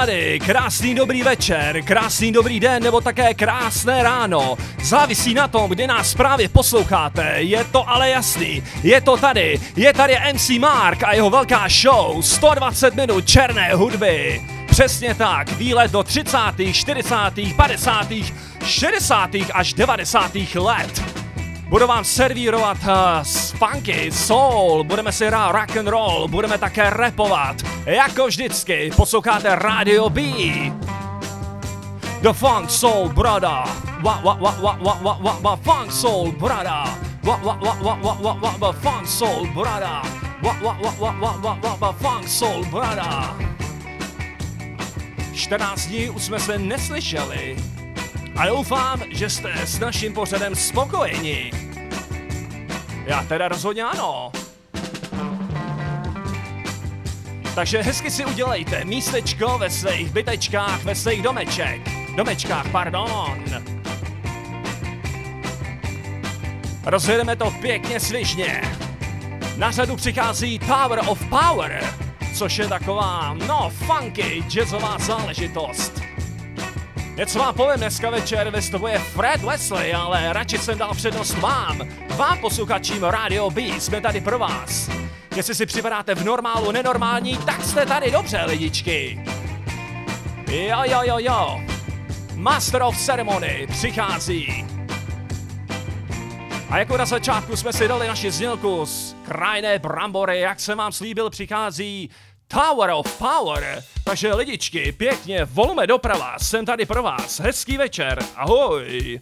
tady, krásný dobrý večer, krásný dobrý den nebo také krásné ráno. Závisí na tom, kdy nás právě posloucháte, je to ale jasný. Je to tady, je tady MC Mark a jeho velká show 120 minut černé hudby. Přesně tak, výlet do 30., 40., 50., 60. až 90. let. Budu vám servírovat uh, funky, soul, budeme si hrát rock and roll, budeme také rapovat. Jako vždycky, posloucháte Radio B. The Funk Soul Brother. Wa wa wa wa wa wa wa wa Funk Soul Brother. Wa wa wa wa wa wa wa wa Funk Soul Brother. Wa wa wa wa wa wa wa wa Funk Soul Brother. 14 dní už jsme se neslyšeli. A doufám, že jste s naším pořadem spokojeni. Já teda rozhodně ano. Takže hezky si udělejte místečko ve svých bytečkách, ve svých domeček. Domečkách, pardon. Rozjedeme to pěkně svižně. Na řadu přichází Power of Power, což je taková, no, funky jazzová záležitost. Něco vám povím dneska večer, vystupuje Fred Wesley, ale radši jsem dal přednost vám. Vám posluchačím Radio B, jsme tady pro vás. Jestli si připadáte v normálu nenormální, tak jste tady dobře, lidičky. Jo, jo, jo, jo. Master of Ceremony přichází. A jako na začátku jsme si dali naši znělku z krajné brambory, jak jsem vám slíbil, přichází Tower of Power. Takže lidičky, pěkně, volume doprava, jsem tady pro vás. Hezký večer, ahoj.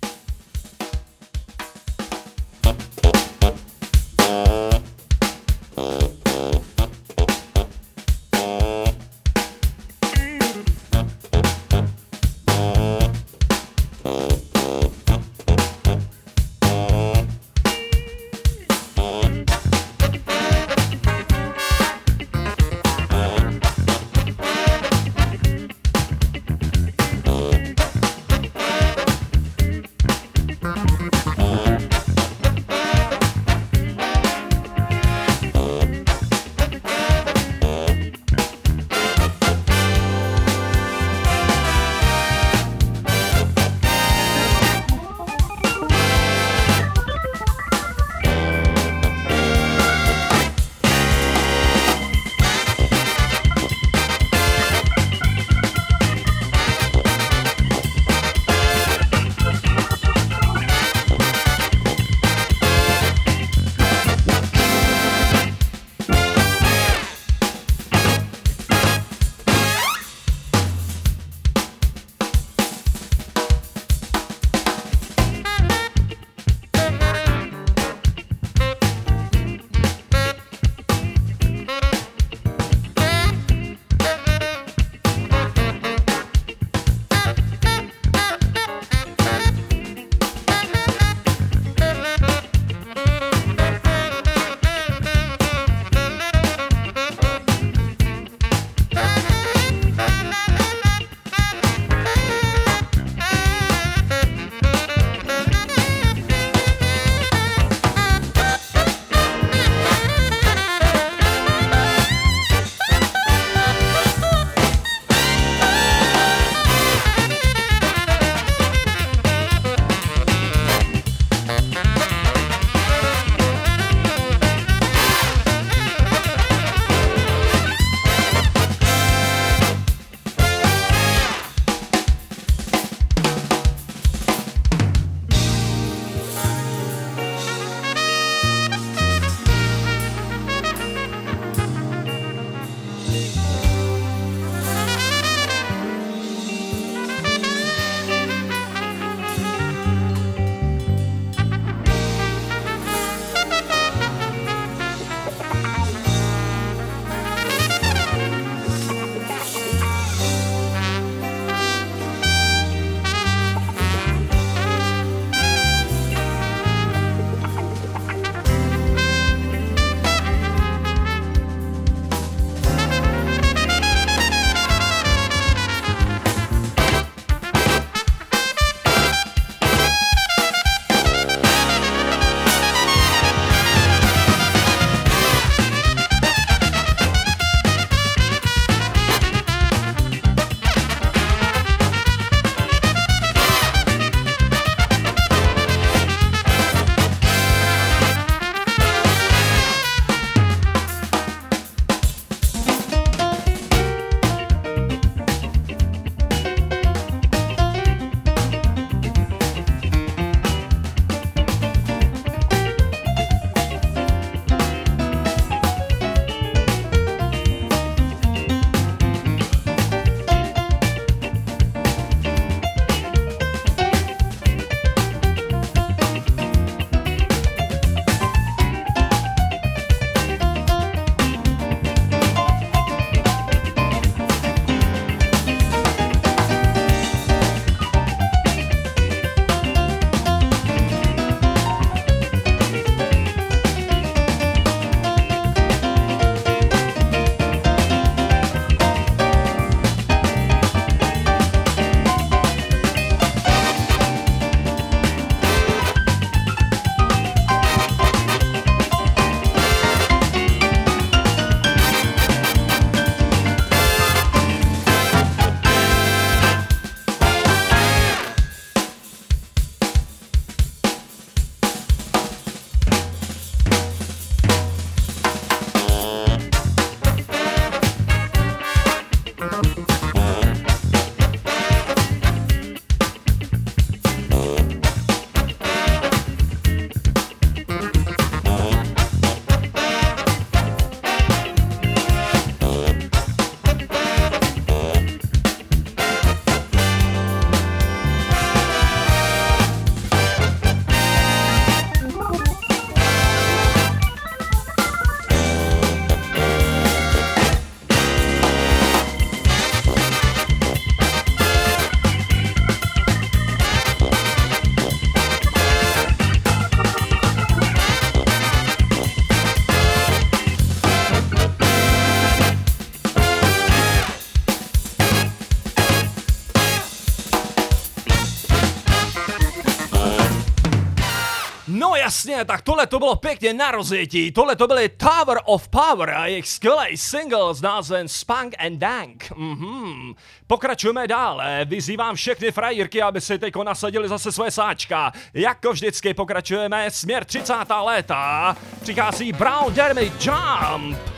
Jasně, tak tohle to bylo pěkně na rozjetí. Tohle to byly Tower of Power a jejich skvělý single s názvem Spunk and Dank. Mhm. Pokračujeme dále. Vyzývám všechny frajírky, aby si teďko nasadili zase svoje sáčka. Jako vždycky pokračujeme směr 30. léta. Přichází Brown Dermy Jump.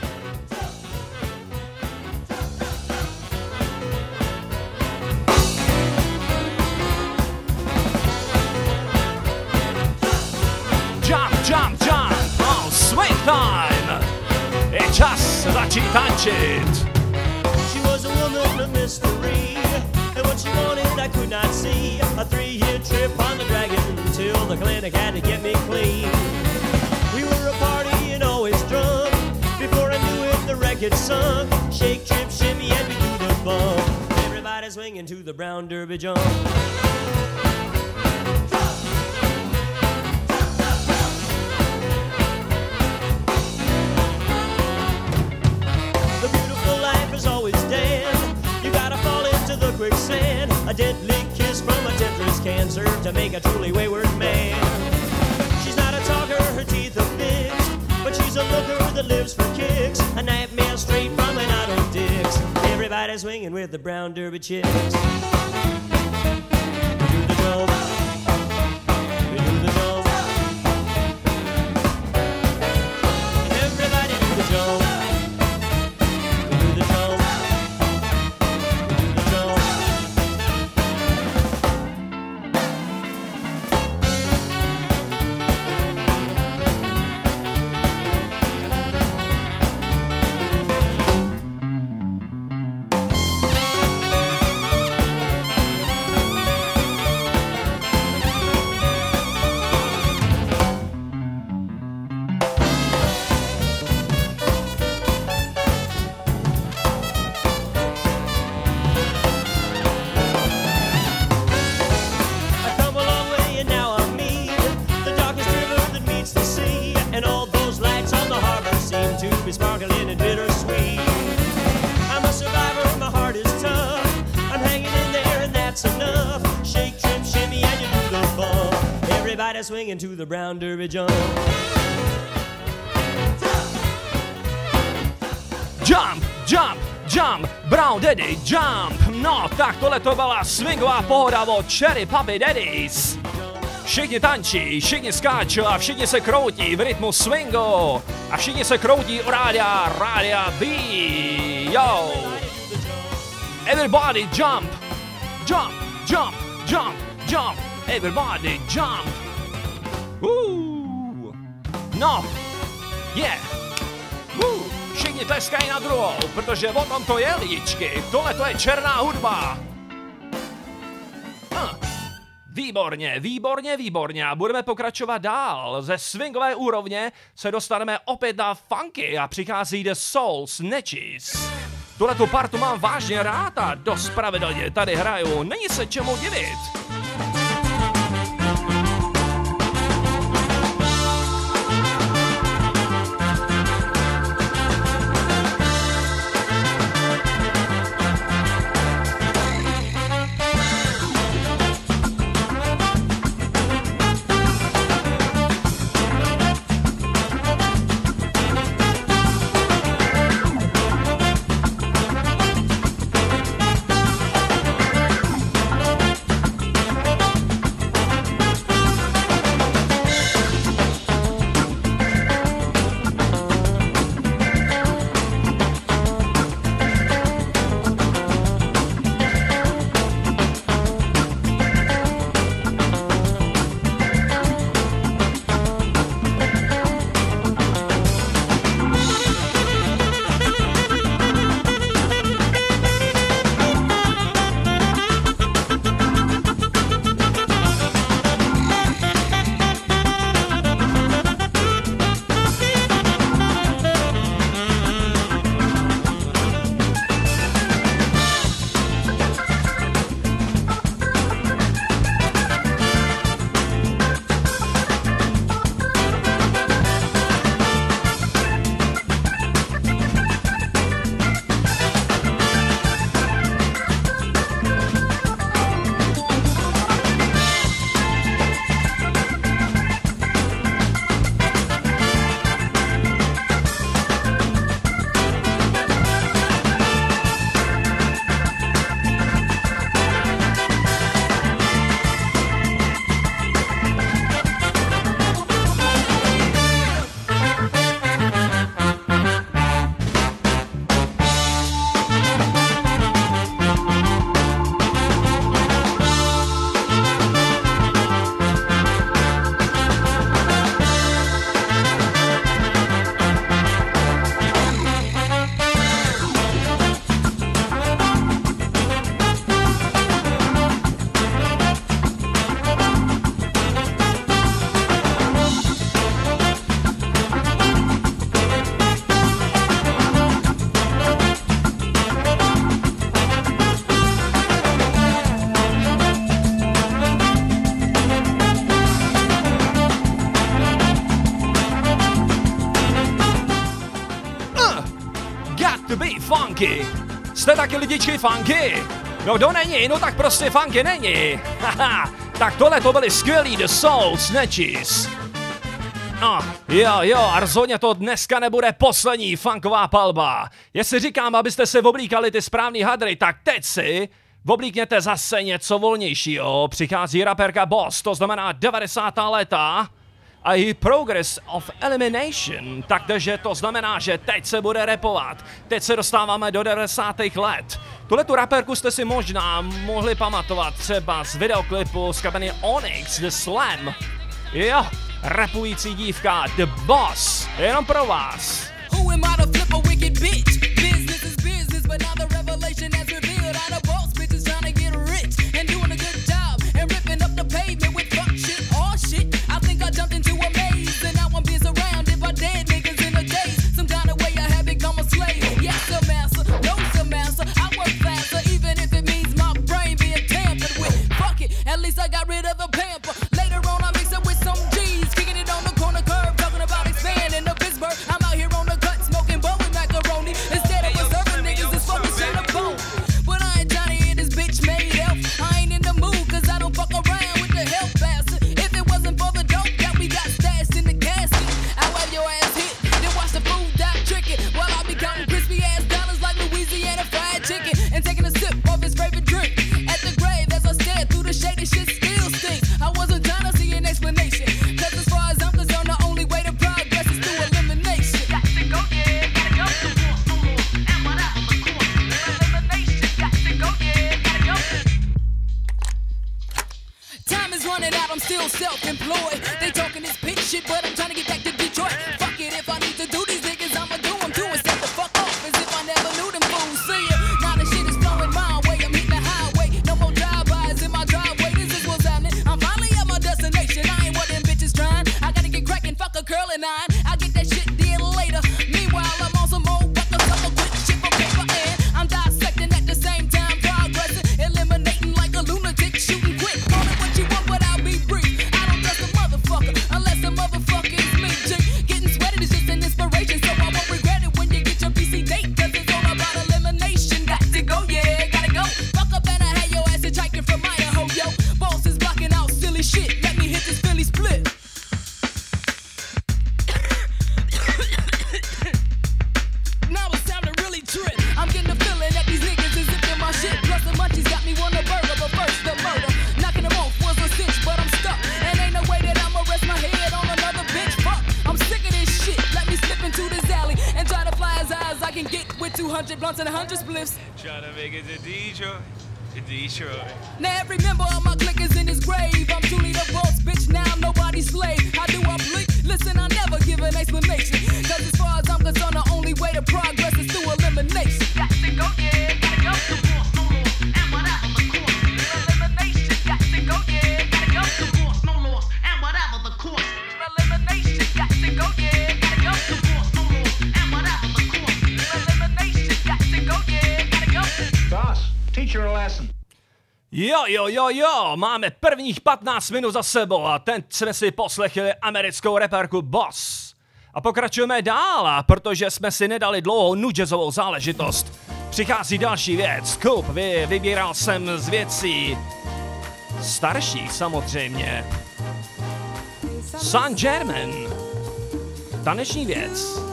Jump, jump, jump! Oh, swing time! Je čas začít tančit! She was a woman of mystery, and what she wanted I could not see. A three-year trip on the dragon till the clinic had to get me clean. We were a party and always drunk. Before I knew it, the wreckage sunk. Shake, trip, shimmy, and we do the bump. Everybody swinging to the brown derby jump. Is always dead. You gotta fall into the quicksand. A deadly kiss from a temptress can serve to make a truly wayward man. She's not a talker, her teeth are fixed, but she's a looker that lives for kicks. A nightmare straight from an auto dicks. Everybody swinging with the brown derby chicks. Do the jump. Swinging to the brown derby jump. Jump, jump, jump, Brown Daddy, jump! No, tak tohle to byla swingová pohoda od Cherry Puppy Daddies. Všichni tančí, všichni skáčou a všichni se kroutí v rytmu swingu. A všichni se kroutí u rádia, rádia B. Yo! Everybody jump! Jump, jump, jump, jump! Everybody jump! Uh. No, yeah! Uh, všichni tleskají na druhou, protože o tom to je, lidičky. Tohle to je černá hudba. Hm. Výborně, výborně, výborně. A budeme pokračovat dál. Ze swingové úrovně se dostaneme opět na funky a přichází The Soul Snatches. Tuhle tu partu mám vážně rád a dost pravidelně tady hraju. Není se čemu divit. taky lidičky funky. No kdo není, no tak prostě funky není. Haha, tak tohle to byly skvělí The Soul Snatches. No, jo, jo, a rozhodně to dneska nebude poslední funková palba. Jestli říkám, abyste se oblíkali ty správný hadry, tak teď si oblíkněte zase něco volnějšího. Přichází raperka Boss, to znamená 90. léta a i Progress of Elimination, takže to znamená, že teď se bude repovat. Teď se dostáváme do 90. let. Tuhle tu raperku jste si možná mohli pamatovat třeba z videoklipu z kabiny Onyx The Slam. Jo, rapující dívka The Boss, jenom pro vás. jo, jo, jo, máme prvních 15 minut za sebou a ten jsme si poslechli americkou reperku Boss. A pokračujeme dál, a protože jsme si nedali dlouhou nudžezovou záležitost. Přichází další věc, Koup, vy, vybíral jsem z věcí starší, samozřejmě. San German, taneční věc.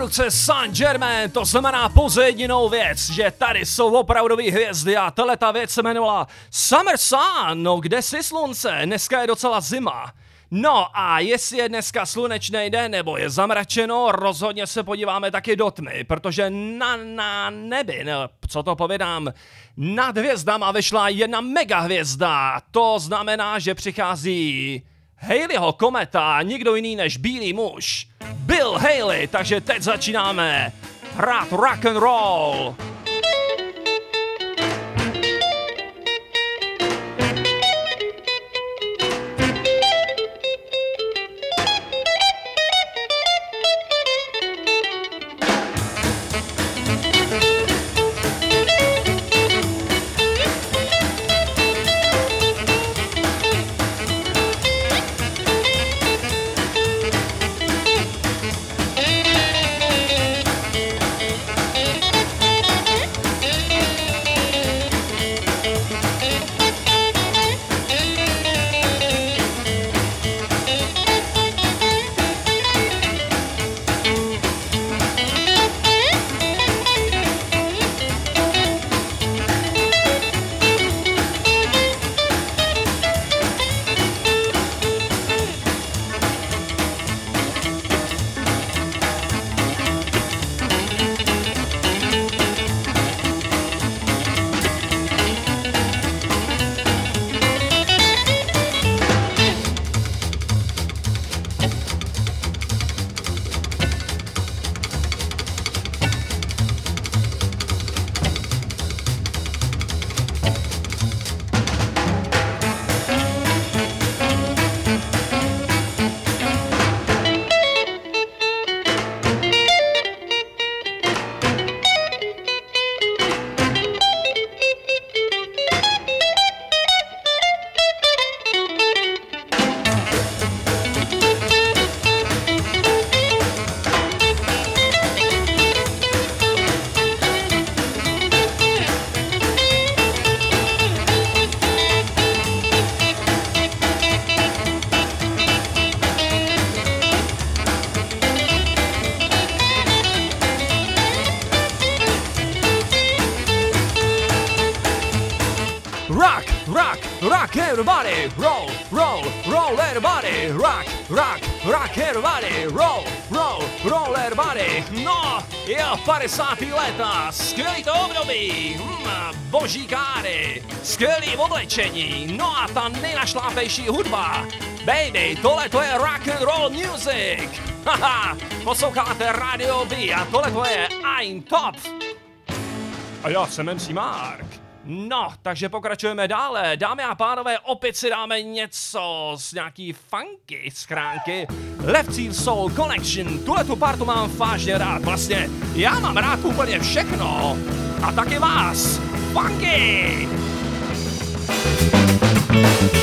Produkce Saint Germain, to znamená pouze jedinou věc, že tady jsou opravdové hvězdy a tahle ta věc se jmenovala Summer Sun, no kde si slunce, dneska je docela zima. No a jestli je dneska slunečný den nebo je zamračeno, rozhodně se podíváme taky do tmy, protože na, na nebi, no, co to povědám, nad hvězdama vyšla jedna megahvězda. To znamená, že přichází Haleyho kometa, nikdo jiný než bílý muž. Bill Haley, takže teď začínáme hrát rock and roll. Je 50. léta, skvělý to období, hmm, boží káry, skvělý oblečení, no a ta nejnašlápejší hudba. Baby, tohle to je rock and roll music. Haha, posloucháte Radio B a tohle to je Ein Top. A já jsem MC Mark. No, takže pokračujeme dále. Dámy a pánové, opět si dáme něco z nějaký funky schránky. Left Seal Soul Connection. Tuhle tu partu mám vážně rád. Vlastně já mám rád úplně všechno. A taky vás. Funky! tak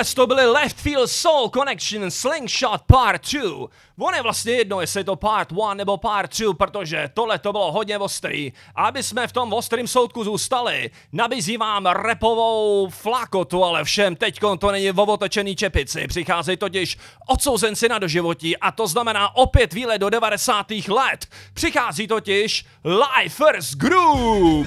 tohle to byly Left Field Soul Connection Slingshot Part 2. On je vlastně jedno, jestli je to Part 1 nebo Part 2, protože tohle to bylo hodně ostrý. Aby jsme v tom ostrým soudku zůstali, nabízí vám repovou flakotu, ale všem teď to není v otočený čepici. Přicházejí totiž odsouzenci na doživotí a to znamená opět výlet do 90. let. Přichází totiž Lifers Group.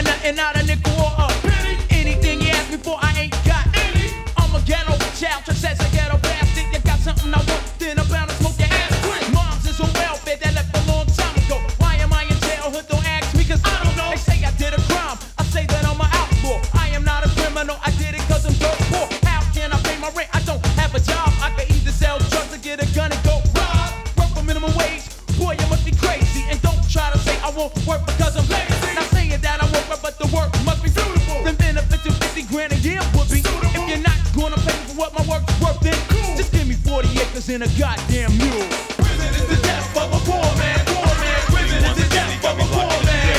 And not a nickel or penny. Anything you ask me for, I ain't got any. I'm a ghetto child, just as a ghetto bastard. You got something I want, then I'm bound to smoke your ass quick. Moms is on welfare that left a long time ago. Why am I in jail? Hood don't ask me, cause I don't know. They say I did a crime. I say that I'm an outlaw. I am not a criminal. I did it cause I'm dirt poor. How can I pay my rent? I don't have a job. I could either sell drugs or get a gun and go rob. Work for minimum wage. Boy, you must be crazy. And don't try to say I won't work because I'm grand a year would be. If you're not gonna pay for what my work's worth, then. Just give me 40 acres and a goddamn mule. Prison is the death of a poor man. Death a poor man.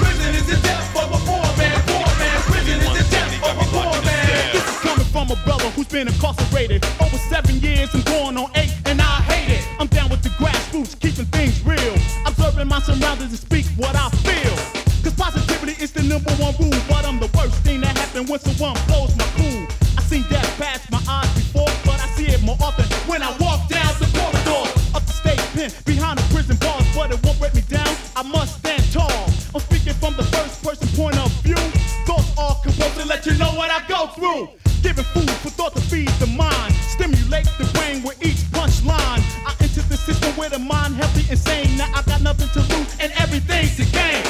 Prison is the death of a poor man. Poor man. Prison is the death of a poor man. This is coming from a brother who's been incarcerated over seven years and going on eight, and I hate it. I'm down with the grassroots, keeping things real. Observing my surroundings that happened one blows my cool. I seen that past my eyes before, but I see it more often when I walk down the corridor. Up the state pen, behind the prison bars, but it won't break me down. I must stand tall. I'm speaking from the first person point of view. Thoughts are composed to let you know what I go through. Giving food for thought to feed the mind. Stimulate the brain with each punchline. I enter the system with a mind healthy and sane. Now I got nothing to lose and everything to gain.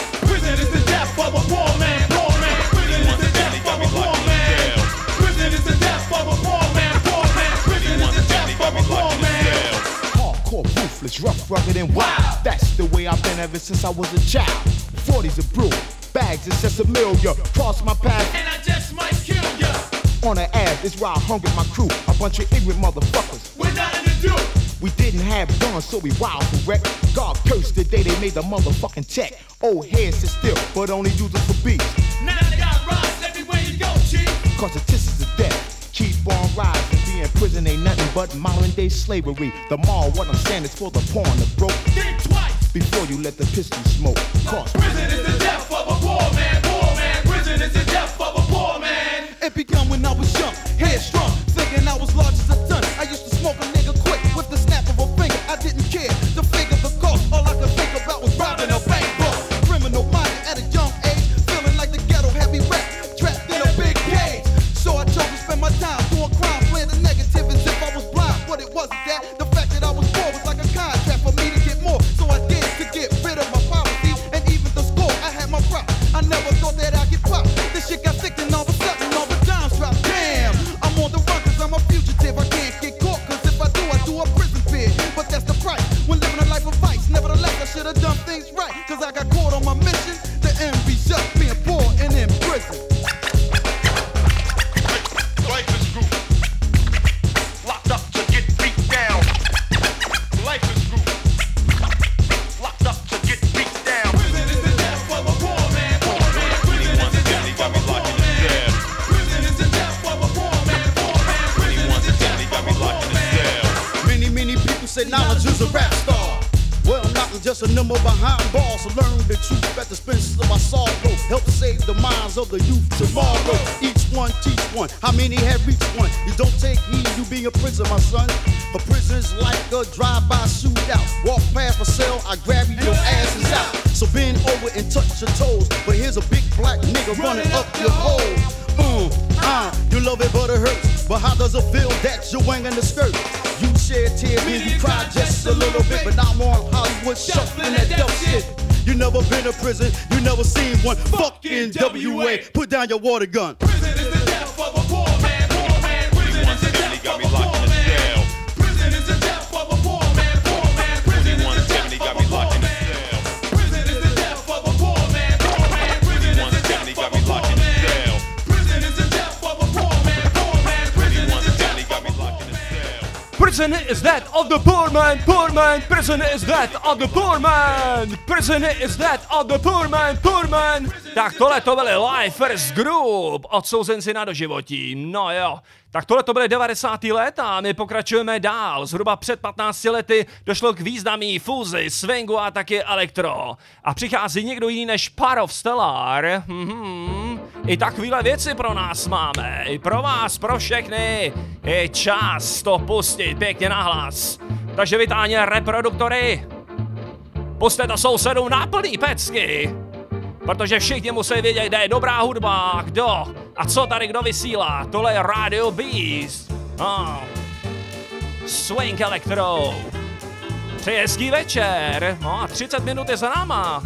Rugged, and wild. That's the way I've been ever since I was a child. 40s a brew, bags is just a million. Cross my path And I just might kill ya. on the ass, it's why I hung with my crew. A bunch of ignorant motherfuckers. With nothing to do. We didn't have guns, so we wild correct. God cursed the day they made the motherfucking check. Old heads sit still, but only use them for beats. Now they got rides everywhere you go, chief. Cause the prison ain't nothing but modern day slavery. The mall, what I'm saying is for the poor and the broke. Think twice. Before you let the pistol smoke. Cause Prison is the death of a poor man, poor man. Prison is the death of a poor man. It began when I was young, headstrong, one. Fucking WA, put down your water gun. Prison Prison is that of the poor man, poor man. Prison is that of the poor man. Prison is that of the poor man, poor man. Tak tohle to byly Lifers Group, odsouzenci na doživotí. No jo. Tak tohle to byly 90. let a my pokračujeme dál. Zhruba před 15 lety došlo k významný fúzi, swingu a taky elektro. A přichází někdo jiný než Parov Stellar. Mhm. I takovéhle věci pro nás máme. I pro vás, pro všechny. Je čas to pustit pěkně nahlas. Takže vytáhně reproduktory. Puste to sousedům na plný pecky. Protože všichni musí vědět, kde je dobrá hudba, kdo a co tady kdo vysílá. Tohle je Radio Beast. Oh. Swing Electro. Přeji hezký večer. No a 30 minut je za náma.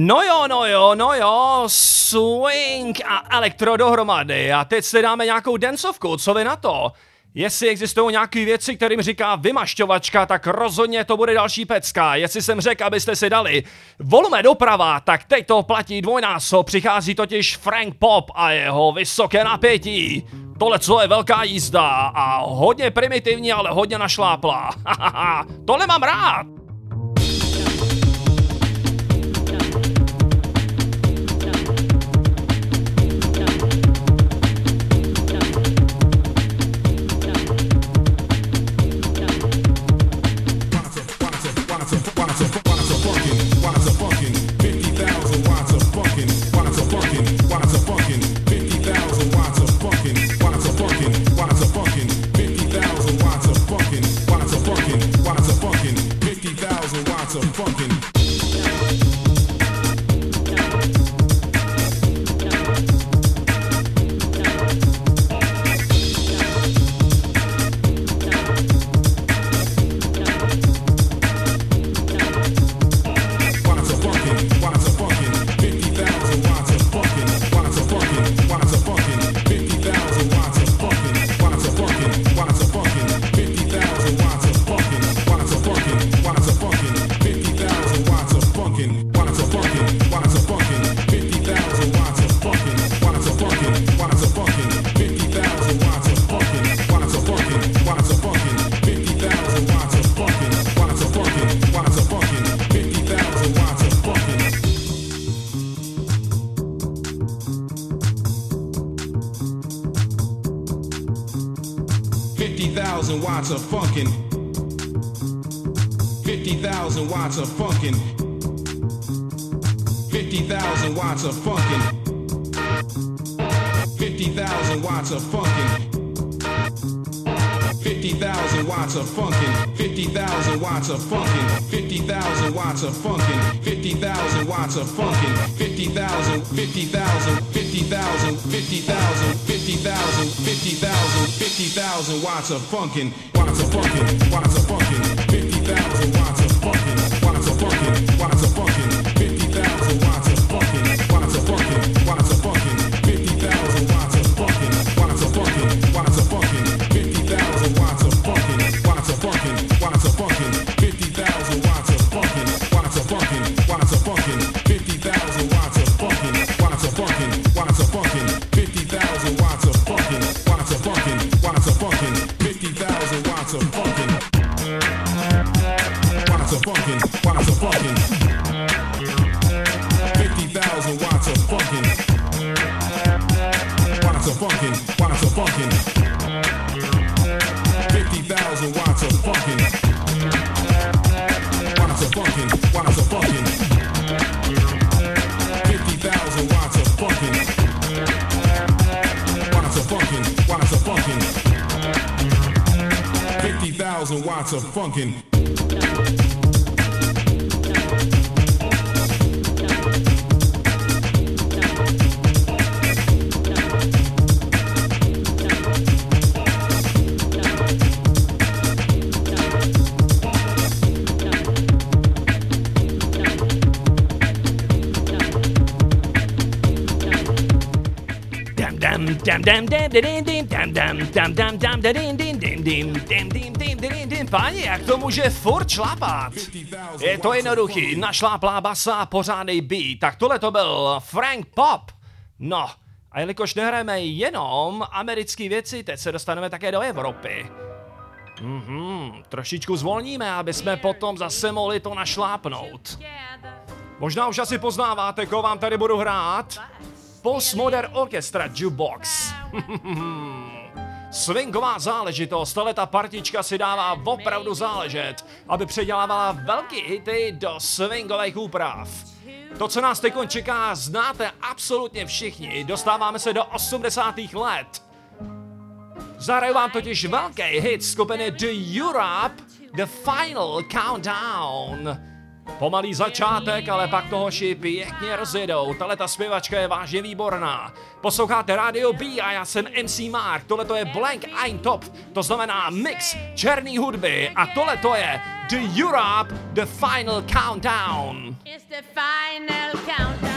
No jo, no jo, no jo, swing a elektro dohromady. A teď si dáme nějakou dancovku, co vy na to? Jestli existují nějaké věci, kterým říká vymašťovačka, tak rozhodně to bude další pecka. Jestli jsem řekl, abyste si dali volume doprava, tak teď to platí dvojnásob. Přichází totiž Frank Pop a jeho vysoké napětí. Tohle co je velká jízda a hodně primitivní, ale hodně našlápla. Tohle mám rád. Of funkin', dam dam dam dam dam dam dam dam dam dam dam dam Páni, jak to může furt šlapat? Je to jednoduchý, našláplá basa, pořádnej beat. Tak tohle to byl Frank Pop. No, a jelikož nehrajeme jenom americké věci, teď se dostaneme také do Evropy. Mhm, trošičku zvolníme, aby jsme potom zase mohli to našlápnout. Možná už asi poznáváte, koho vám tady budu hrát. Postmodern Orchestra Jukebox. Swingová záležitost, ale ta partička si dává opravdu záležet, aby předělávala velký hity do swingových úprav. To, co nás teď čeká, znáte absolutně všichni. Dostáváme se do 80. let. Zahraju vám totiž velký hit skupiny The Europe, The Final Countdown. Pomalý začátek, ale pak to hoši pěkně rozjedou. Tahle ta zpěvačka je vážně výborná. Posloucháte Radio B a já jsem MC Mark. Tohle to je Blank Ein Top, to znamená mix černý hudby. A tohle to je The Europe, The Final Countdown. It's the final countdown.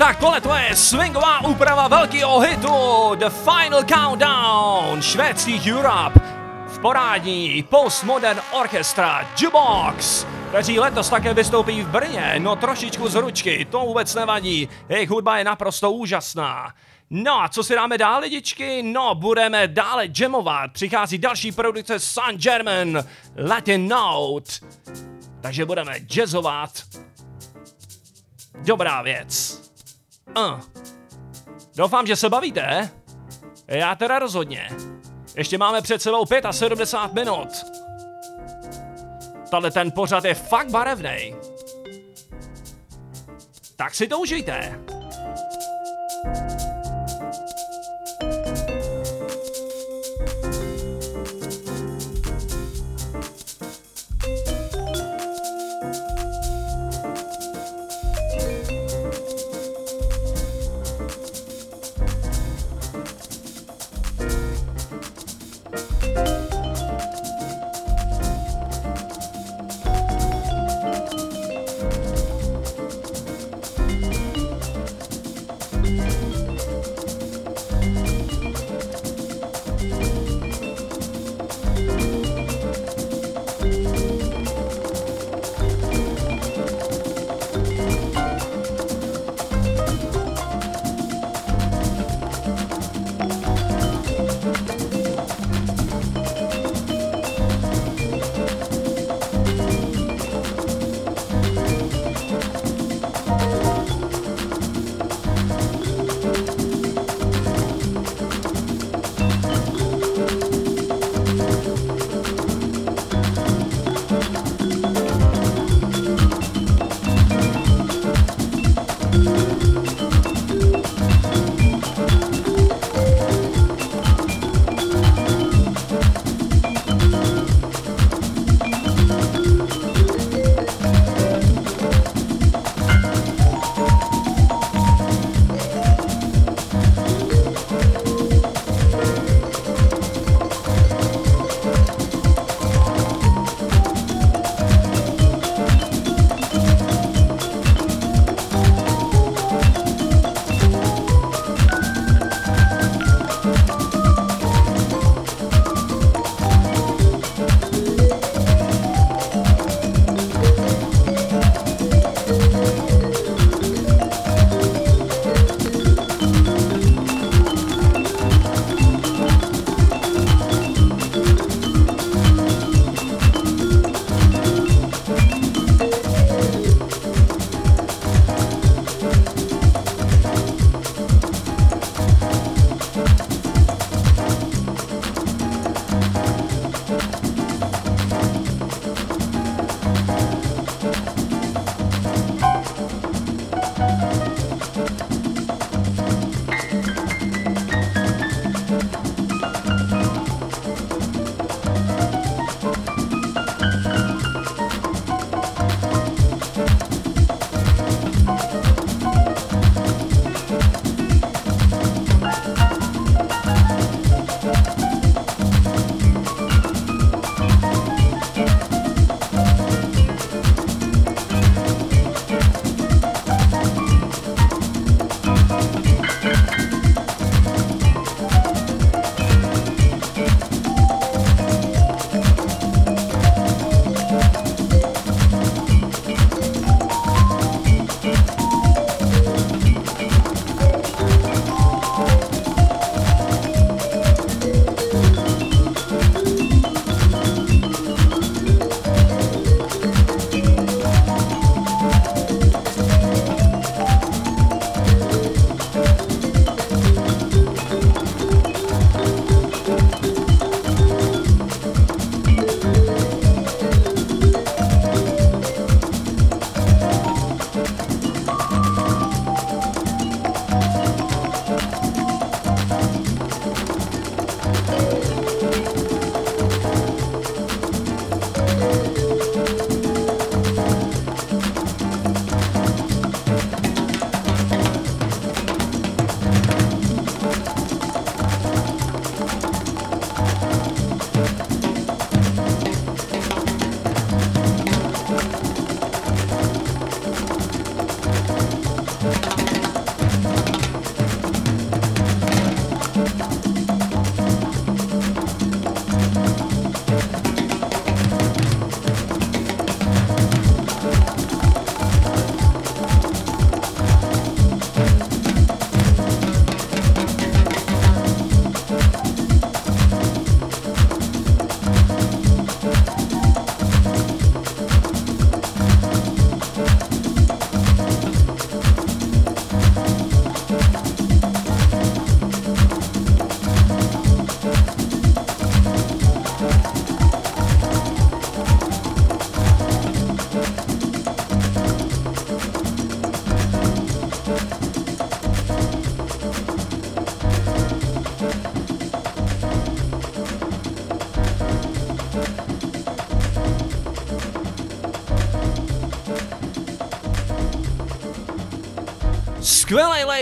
Tak tohle to je swingová úprava velkého hitu The Final Countdown švédských Europe v porádní Postmodern Orchestra Jukebox, kteří letos také vystoupí v Brně, no trošičku z ručky, to vůbec nevadí, jejich hudba je naprosto úžasná. No a co si dáme dál, lidičky? No, budeme dále jamovat. Přichází další produkce Sun German, Latin Note. Takže budeme jazzovat. Dobrá věc. Uh. Doufám, že se bavíte. Já teda rozhodně. Ještě máme před sebou 75 minut. Tahle ten pořad je fakt barevný. Tak si to užijte.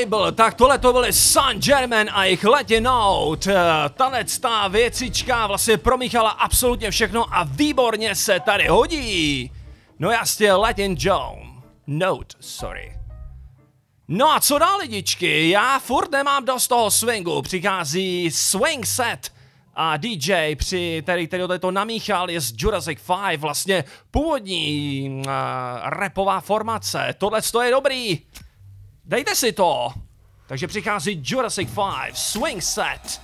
Label, tak tohle to byly Sun German a jejich Letě Note. Eh, Tanec ta věcička vlastně promíchala absolutně všechno a výborně se tady hodí. No jasně, Latin Joe. Note, sorry. No a co dál lidičky, já furt nemám dost toho swingu, přichází Swing Set a DJ, při, který, který to namíchal, je z Jurassic 5, vlastně původní uh, repová formace, tohle to je dobrý, dejte si to. Takže přichází Jurassic 5, Swing Set.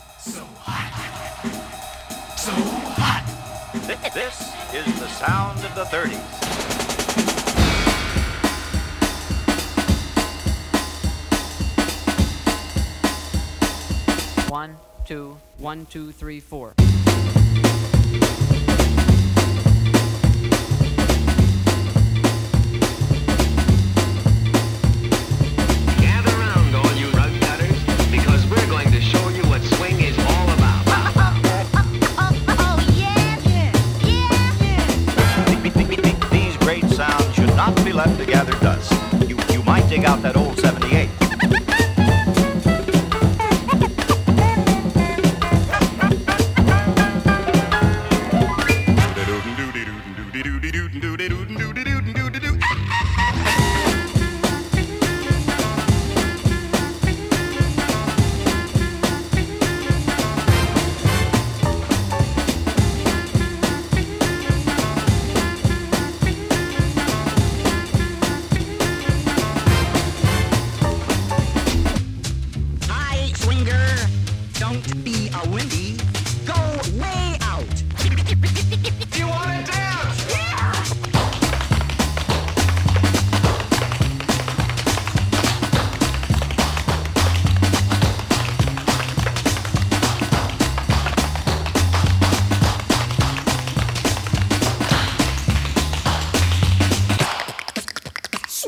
Thi- This is the sound of the 30s. One, two, one, two, three, four. Dig out that old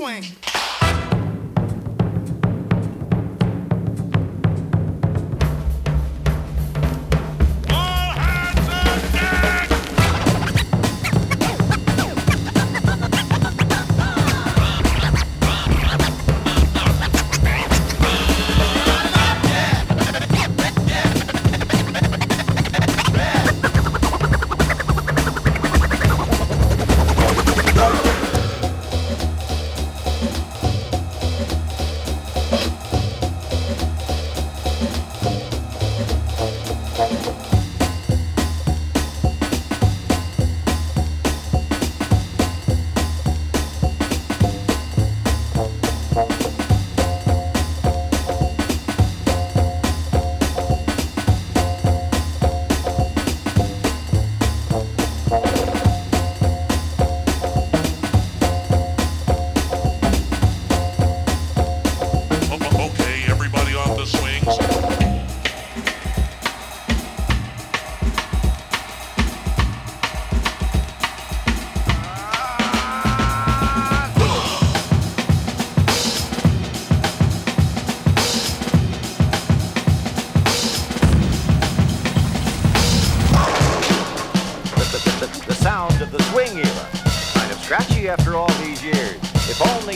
doing?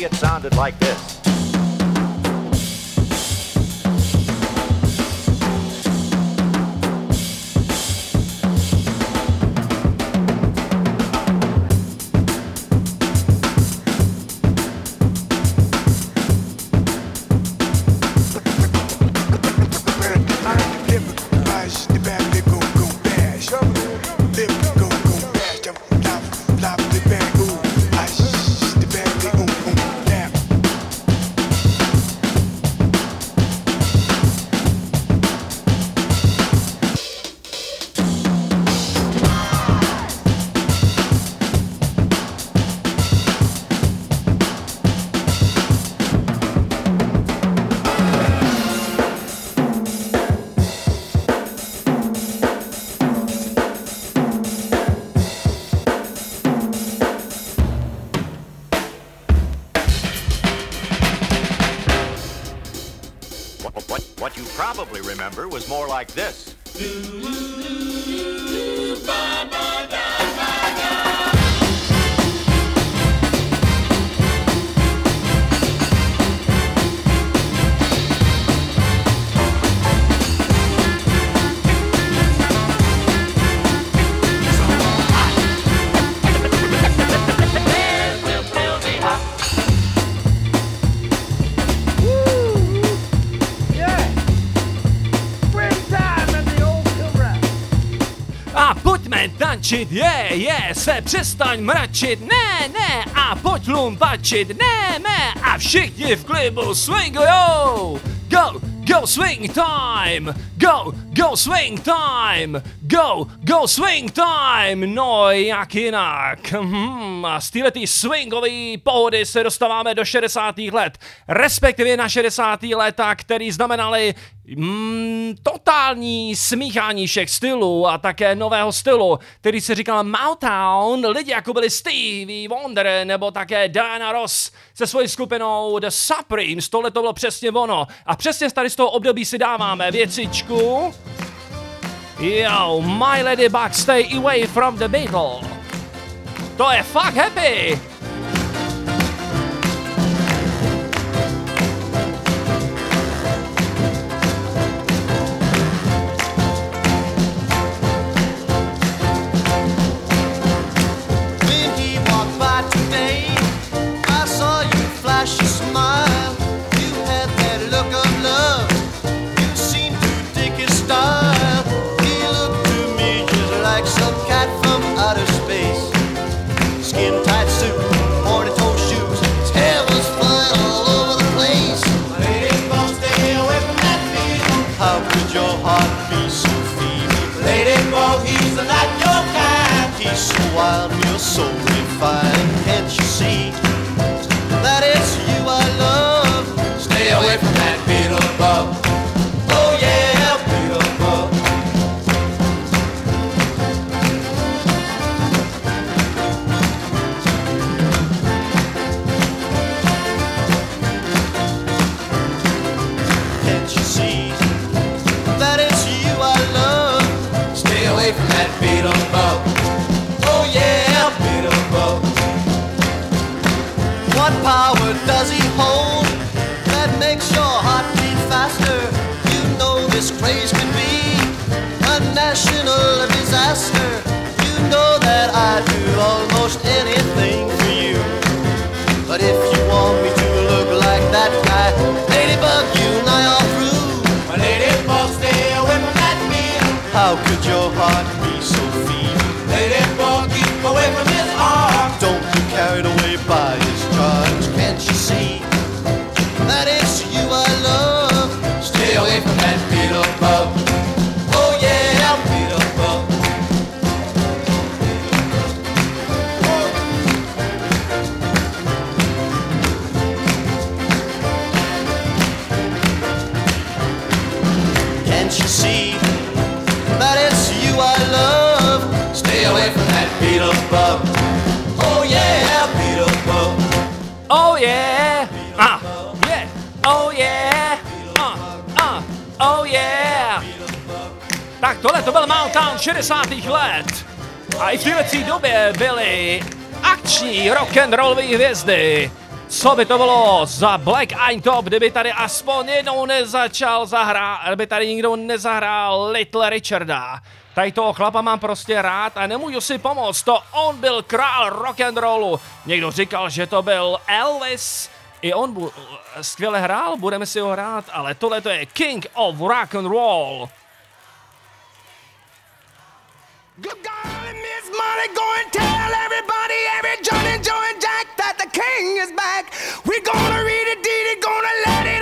It sounded like this. Mračit, je, je, se přestaň mračit, ne, ne, a pojď lumpačit, ne, ne, a všichni v klibu swingujou. Go, go swing time, go, go swing time, go, go swing time, no jak jinak. Hmm, a z této swingové pohody se dostáváme do 60. let, respektive na 60. leta, který znamenaly mm, totální smíchání všech stylů a také nového stylu, který se říkal Motown, lidi jako byli Stevie Wonder nebo také Diana Ross se svojí skupinou The Supremes, tohle to bylo přesně ono. A přesně tady z toho období si dáváme věcičku. Yo, my lady bug, stay away from the Beatle. To je fakt happy. So refined. Disaster. You know that I'd do almost anything for you. But if you want me to look like that guy, Ladybug, you and I are through. My Ladybug, stay away from that meal. How could your heart 60. let. A i v této době byly akční rock'n'rollové hvězdy. Co by to bylo za Black Eyed Top, kdyby tady aspoň jednou nezačal zahrát, kdyby tady nikdo nezahrál Little Richarda. Tady toho chlapa mám prostě rád a nemůžu si pomoct, to on byl král rock'n'rollu. Někdo říkal, že to byl Elvis, i on bu- skvěle hrál, budeme si ho hrát, ale tohle to je King of Rock and Roll. Miss Money, go and tell everybody, every Johnny, Joe, and Jack that the king is back. We're gonna read it, deed it, gonna let it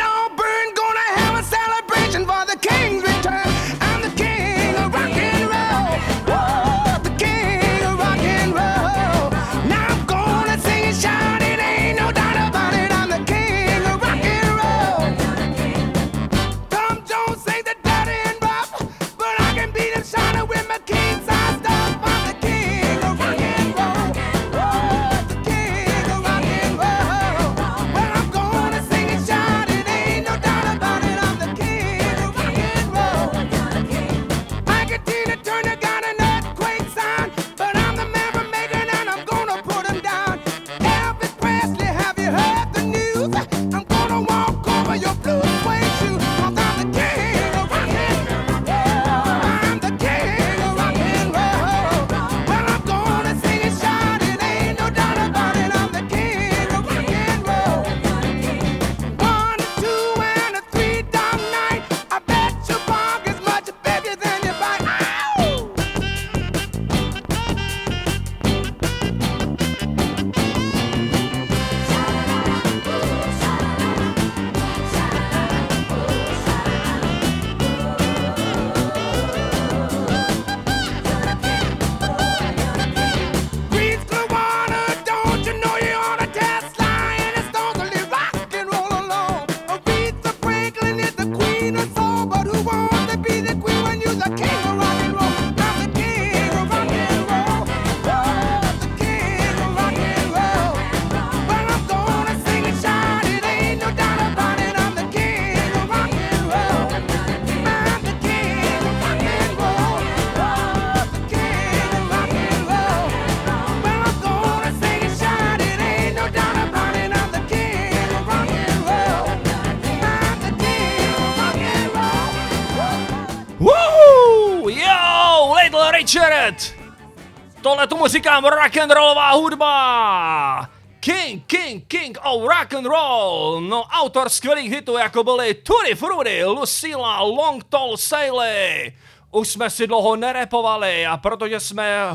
Tohle tomu říkám rock and rollová hudba! King, King, King of rock and roll! No autor skvělých hitů jako byly Tutti Frutti, Lucilla, Long Tall Sally. Už jsme si dlouho nerepovali a protože jsme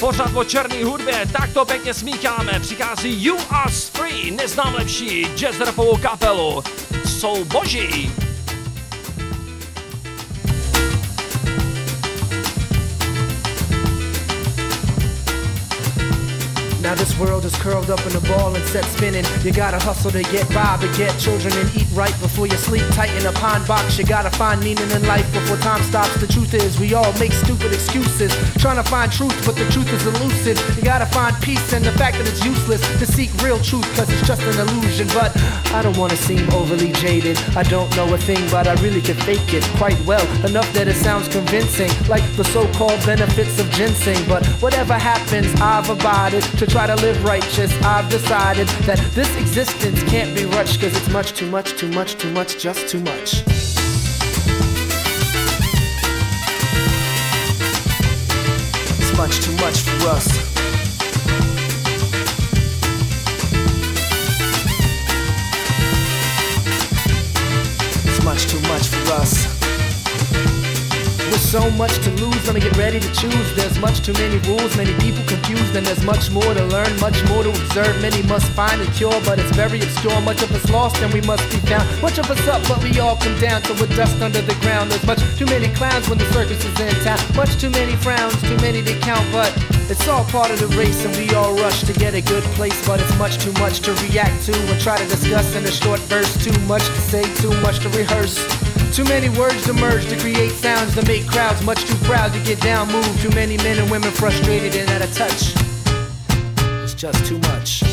pořád o černý hudbě, tak to pěkně smícháme. Přichází You Us Free, neznám lepší jazz rapovou kapelu. Jsou boží. Now this world is curled up in a ball and set spinning. You gotta hustle to get by, but get children and eat right before you sleep. Tighten a pine box. You gotta find meaning in life before time stops. The truth is, we all make stupid excuses, trying to find truth, but the truth is elusive. You gotta find peace in the fact that it's useless to seek real truth, cause it's just an illusion. But I don't wanna seem overly jaded. I don't know a thing, but I really can fake it quite well. Enough that it sounds convincing, like the so-called benefits of ginseng. But whatever happens, I've abided to try to live righteous. I've decided that this existence can't be rushed, cause it's much too much, too much, too much, just too much. It's much too much for us. Too much for us. With so much to lose, me get ready to choose. There's much too many rules, many people confused, and there's much more to learn, much more to observe. Many must find a cure, but it's very obscure. Much of us lost, and we must be found. Much of us up, but we all come down to a dust under the ground. There's much too many clowns when the circus is in town. Much too many frowns, too many to count, but it's all part of the race, and we all rush to get a good place. But it's much too much to react to and try to discuss in a short verse Too much to say, too much to rehearse. Too many words to merge to create sounds to make crowds much too proud to get down moved. Too many men and women frustrated and out of touch. It's just too much.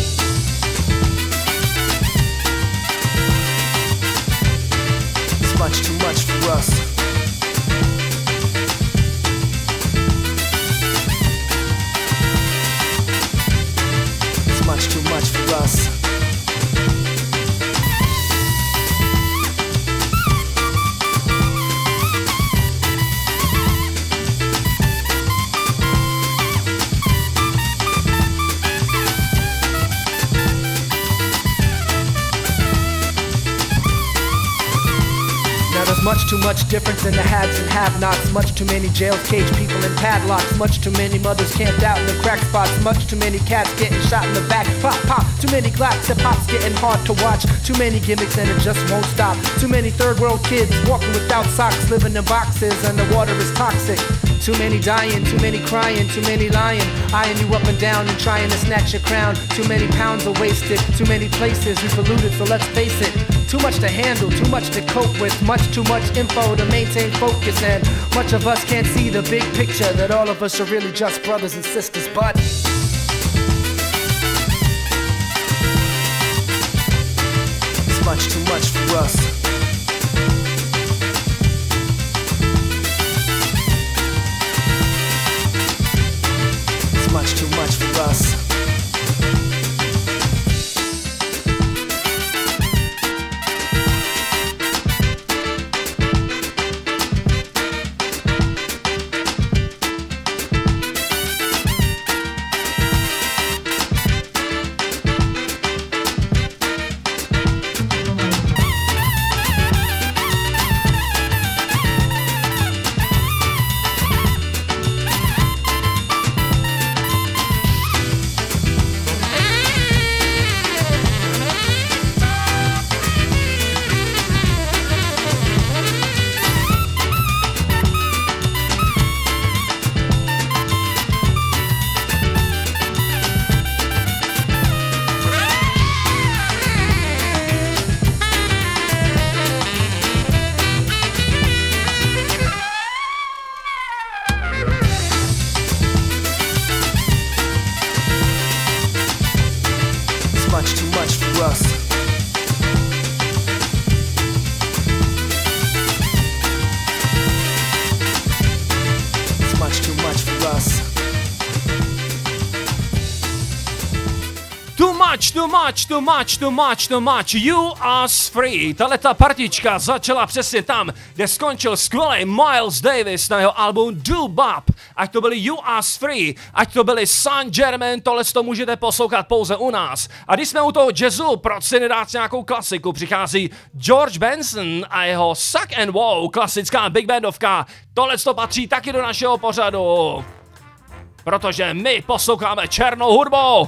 Difference in the haves and have-nots. Much too many jails cage people in padlocks. Much too many mothers camped out in the crack spots. Much too many cats getting shot in the back. Pop, pop. Too many claps. Hip hop's getting hard to watch. Too many gimmicks and it just won't stop. Too many third world kids walking without socks, living in boxes, and the water is toxic. Too many dying, too many crying, too many lying, eyeing you up and down and trying to snatch your crown. Too many pounds are wasted, too many places we polluted, so let's face it. Too much to handle, too much to cope with, much too much info to maintain focus, and much of us can't see the big picture that all of us are really just brothers and sisters, but. It's much too much for us. Too much, too much, too much. You are free. Tahle ta partička začala přesně tam, kde skončil skvělý Miles Davis na jeho album Do Bop. Ať to byli You Are Free, ať to byli San Germain, tohle to můžete poslouchat pouze u nás. A když jsme u toho jazzu, proč si nedát nějakou klasiku, přichází George Benson a jeho Suck and Wow, klasická big bandovka. Tohle to patří taky do našeho pořadu. Protože my posloucháme černou hudbu.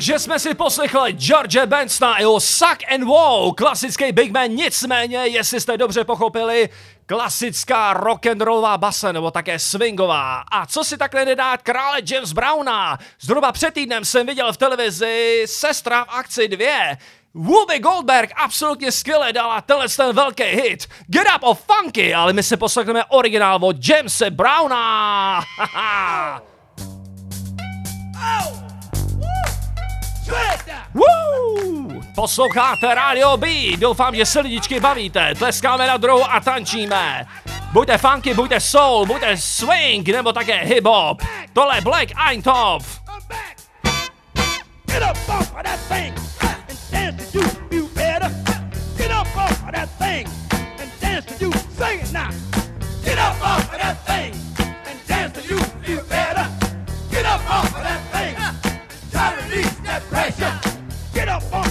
Takže jsme si poslechli George Bensona a jeho Suck and Wow, klasický Big Man, nicméně, jestli jste dobře pochopili, klasická rock'n'rollová basa nebo také swingová. A co si takhle nedát krále James Browna? Zhruba před týdnem jsem viděl v televizi Sestra v akci 2. Whoopi Goldberg absolutně skvěle dala tenhle ten velký hit Get Up of Funky, ale my si poslechneme originál od Jamese Browna. Posloucháte Radio B, doufám, že se lidičky bavíte, tleskáme na druhou a tančíme. Buďte funky, buďte soul, buďte swing, nebo také hip-hop. Tohle je Black Eintopf. Get up off of that thing and dance to you, better. Get up off of that thing and dance to. Sing it now. Get up off of that thing and dance to you, you better. Get up off of that thing. Try to release that pressure. Get up off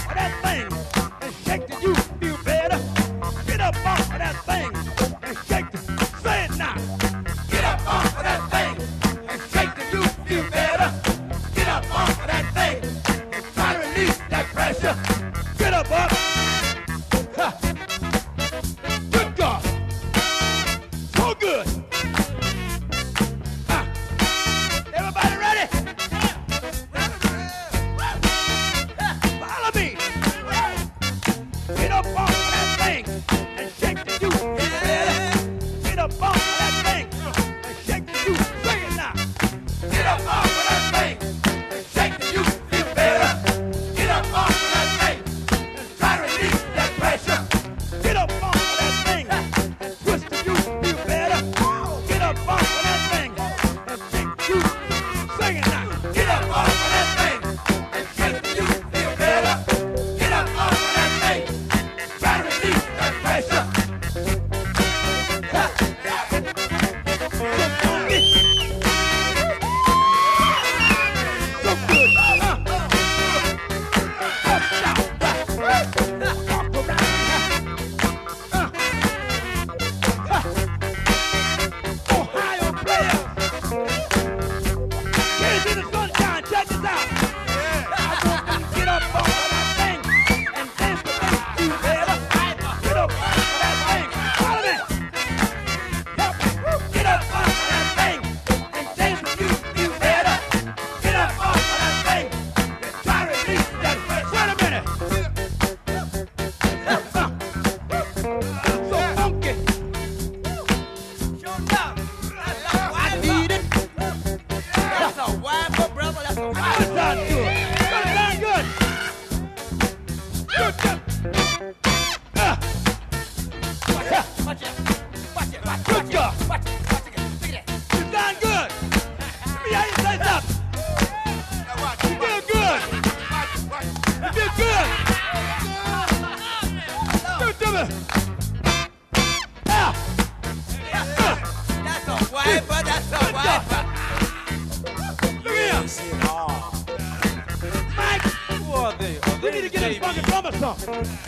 Stop.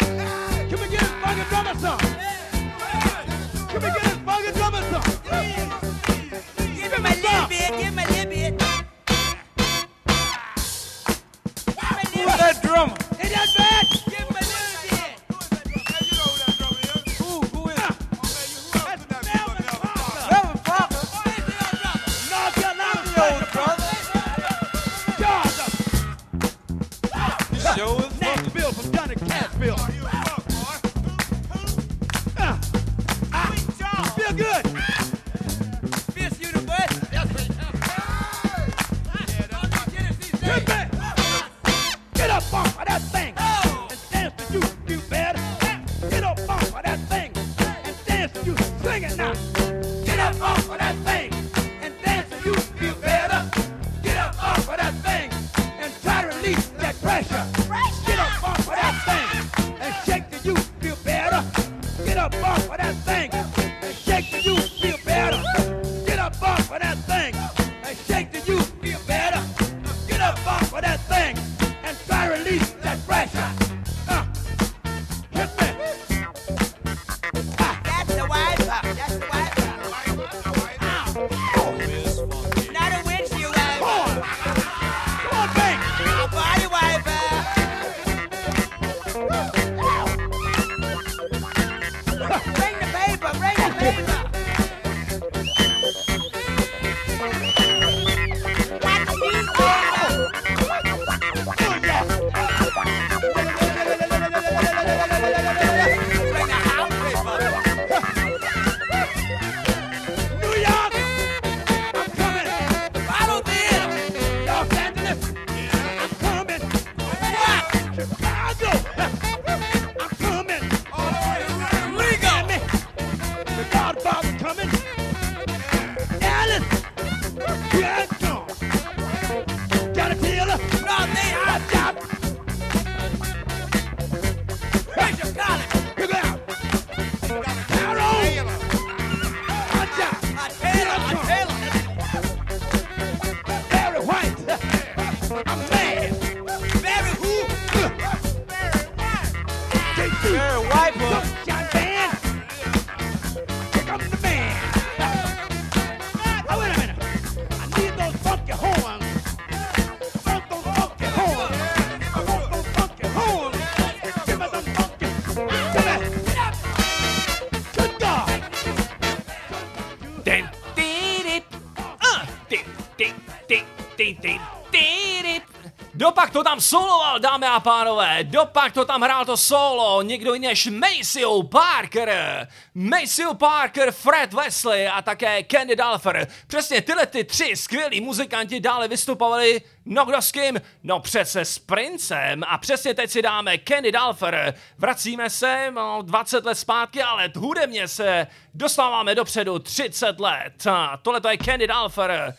tam soloval, dámy a pánové. Dopak to tam hrál to solo, někdo jiný než Maceo Parker. Maceo Parker, Fred Wesley a také Kenny Dalfer. Přesně tyhle ty tři skvělí muzikanti dále vystupovali No kdo s kým? No přece s Princem a přesně teď si dáme Kenny Dalfer. Vracíme se no, 20 let zpátky, ale hudebně se dostáváme dopředu 30 let. Tohle to je Kenny Dalfer.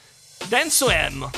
Dancujem.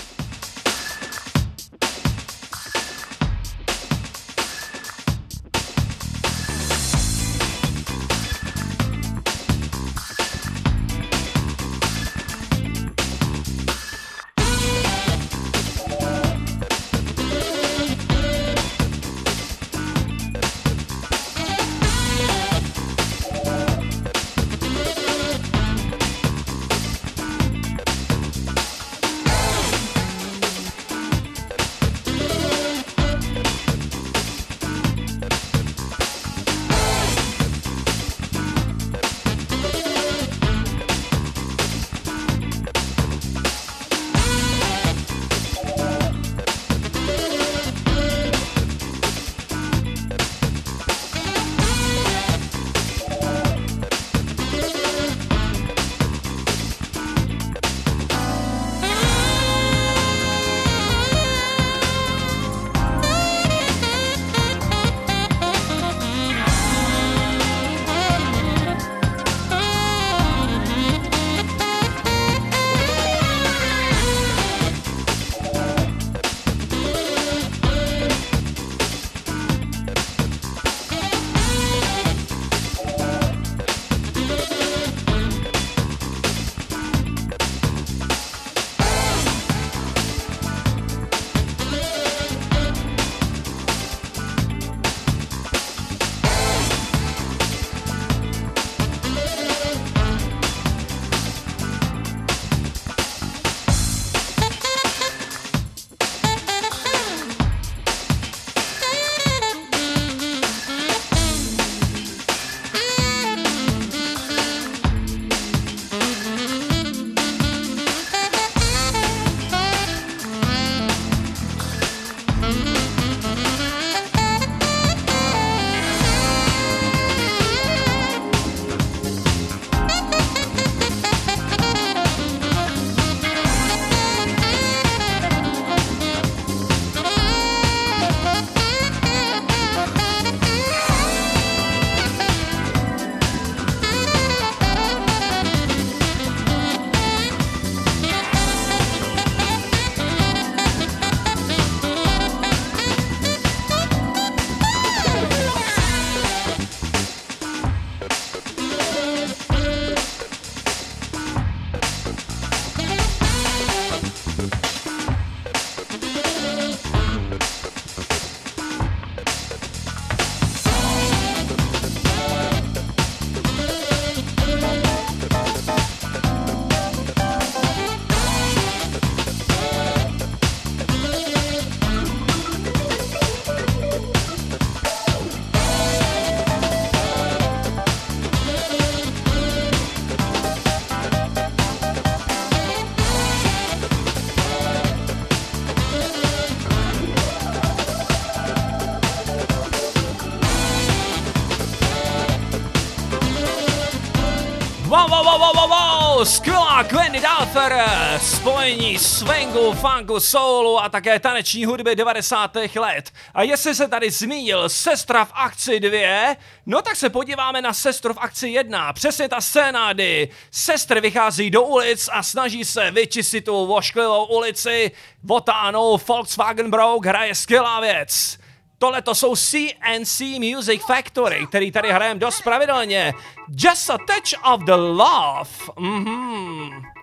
Gwenny Dalfer, spojení swingu, funku, soulu a také taneční hudby 90. let. A jestli se tady zmínil sestra v akci 2, no tak se podíváme na sestru v akci 1. Přesně ta scéna, kdy sestry vychází do ulic a snaží se vyčistit tu vošklivou ulici, votánou Volkswagen Brouk hraje skvělá věc. Tohle to jsou CNC Music Factory, který tady hrajeme dost pravidelně. Just a touch of the love. Mhm.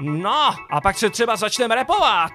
No, a pak se třeba začneme repovat.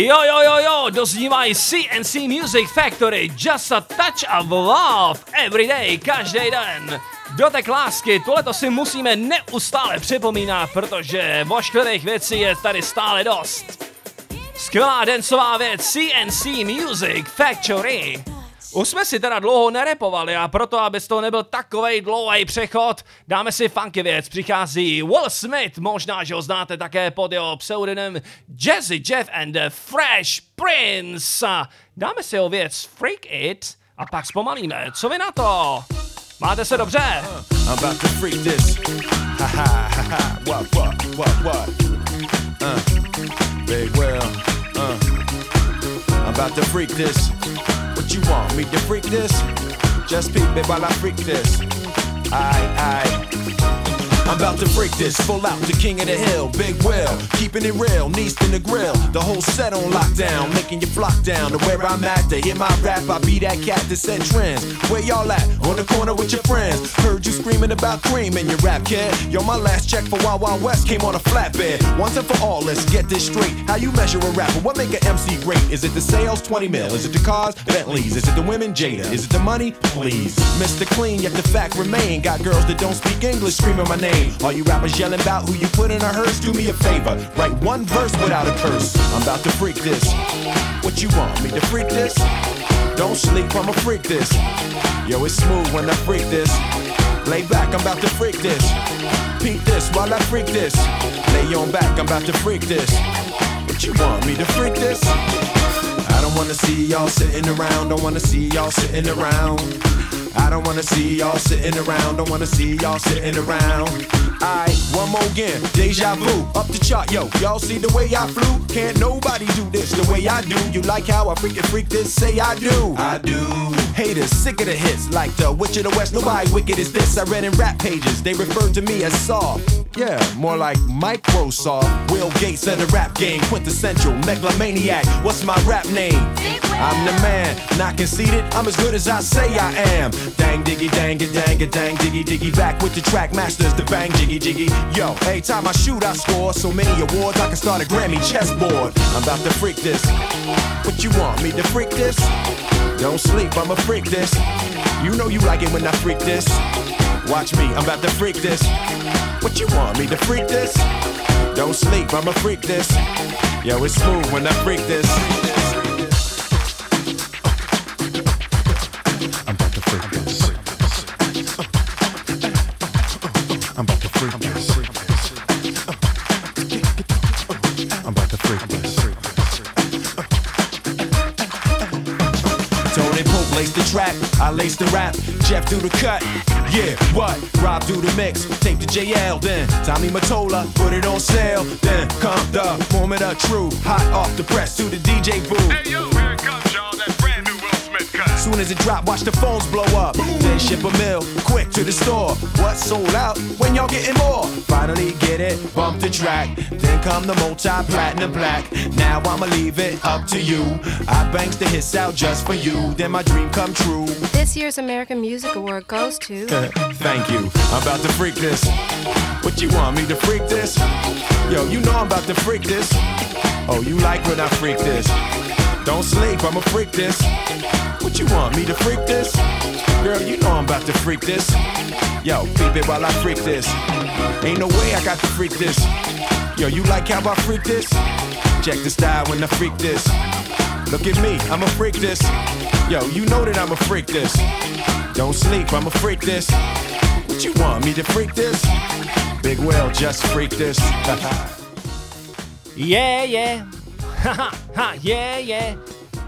Jo, jo, jo, jo, doznívají CNC Music Factory, Just a Touch of Love, every day, každý den. Dotek lásky, tohleto si musíme neustále připomínat, protože vošklivých věcí je tady stále dost. Skvělá dencová věc CNC Music Factory. Už jsme si teda dlouho nerepovali a proto, aby z toho nebyl takovej dlouhý přechod, dáme si funky věc. Přichází Will Smith, možná, že ho znáte také pod jeho pseudonymem Jazzy Jeff and the Fresh Prince. Dáme si ho věc Freak It a pak zpomalíme. Co vy na to? Máte se dobře? I'm about to freak this. Ha ha ha ha. What what what what? Uh, big Will. Uh, I'm about to freak this. What you want me to freak this? Just peep it while I freak this. Aye aye. I'm about to break this, full out the king of the hill, Big Will, keeping it real, Neast in the grill, the whole set on lockdown, making you flock down to where I'm at to hear my rap. I be that cat that set trends. Where y'all at? On the corner with your friends. Heard you screaming about cream in your rap, kid. Yo, my last check for Wild Wild West came on a flatbed. Once and for all, let's get this straight. How you measure a rapper? What make an MC great? Is it the sales? 20 mil. Is it the cars? Bentleys. Is it the women? Jada. Is it the money? Please. Mr. Clean, yet the fact remain. Got girls that don't speak English screaming my name. All you rappers yelling about who you put in a hearse, do me a favor. Write one verse without a curse. I'm about to freak this. What you want me to freak this? Don't sleep, I'ma freak this. Yo, it's smooth when I freak this. Lay back, I'm about to freak this. Peek this while I freak this. Lay on back, I'm about to freak this. What you want me to freak this? I don't wanna see y'all sitting around, don't wanna see y'all sitting around. I don't wanna see y'all sitting around, don't wanna see y'all sitting around. Alright, one more again, deja vu, up the chart, yo. Y'all see the way I flew? Can't nobody do this the way I do. You like how I freaking freak this? Say I do. I do. Haters sick of the hits, like the Witch of the West. Nobody wicked as this. I read in rap pages, they referred to me as soft. Yeah, more like Microsoft. Will Gates of the rap game, quintessential megalomaniac. What's my rap name? I'm the man, not conceited. I'm as good as I say I am. Dang diggy, dang it, dang it, dang diggy, diggy. Back with the track masters, the bang diggy, jiggy. Yo, every time I shoot, I score so many awards I can start a Grammy chessboard. I'm about to freak this. What you want me to freak this? Don't sleep, I'ma freak this. You know you like it when I freak this. Watch me, I'm about to freak this. What you want me to freak this? Don't sleep, I'ma freak this. Yo, it's smooth when I freak this. Track, I lace the rap. Jeff do the cut, yeah, what? Rob do the mix, tape to JL, then Tommy Matola, put it on sale. Then come the moment of truth, hot off the press to the DJ booth. Hey yo, here it comes, y'all, Soon as it drop, watch the phones blow up. Then ship a mill, quick to the store. What's sold out? When y'all getting more? Finally get it, bump the track. Then come the multi-platinum black. Now I'ma leave it up to you. I banks the hits out just for you. Then my dream come true. This year's American Music Award goes to. Thank you. I'm about to freak this. What you want me to freak this? Yo, you know I'm about to freak this. Oh, you like when I freak this? Don't sleep, I'ma freak this. What you want me to freak this? Girl, you know I'm about to freak this. Yo, peep it while I freak this. Ain't no way I got to freak this. Yo, you like how I freak this? Check the style when I freak this. Look at me, I'ma freak this. Yo, you know that I'ma freak this. Don't sleep, I'ma freak this. What you want me to freak this? Big Will, just freak this. Je, je. Haha, ha, je, je.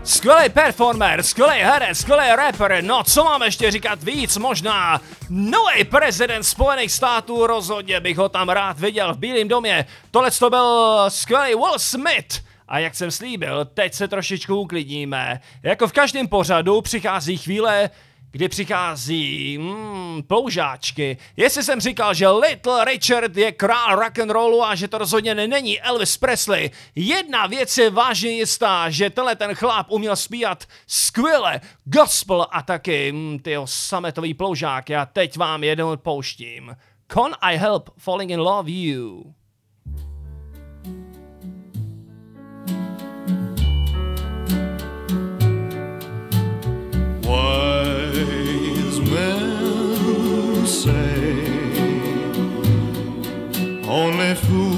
Skvělý performer, skvělý herec, skvělý rapper, no co mám ještě říkat víc, možná nový prezident Spojených států, rozhodně bych ho tam rád viděl v Bílém domě. Tohle to byl skvělý Will Smith. A jak jsem slíbil, teď se trošičku uklidníme. Jako v každém pořadu přichází chvíle, kdy přichází mm, ploužáčky. Jestli jsem říkal, že Little Richard je král rock and rollu a že to rozhodně není Elvis Presley, jedna věc je vážně jistá, že tenhle ten chlap uměl zpívat skvěle gospel a taky mm, ty sametový ploužák. Já teď vám jeden pouštím. Can I help falling in love you? What? Say. Only fools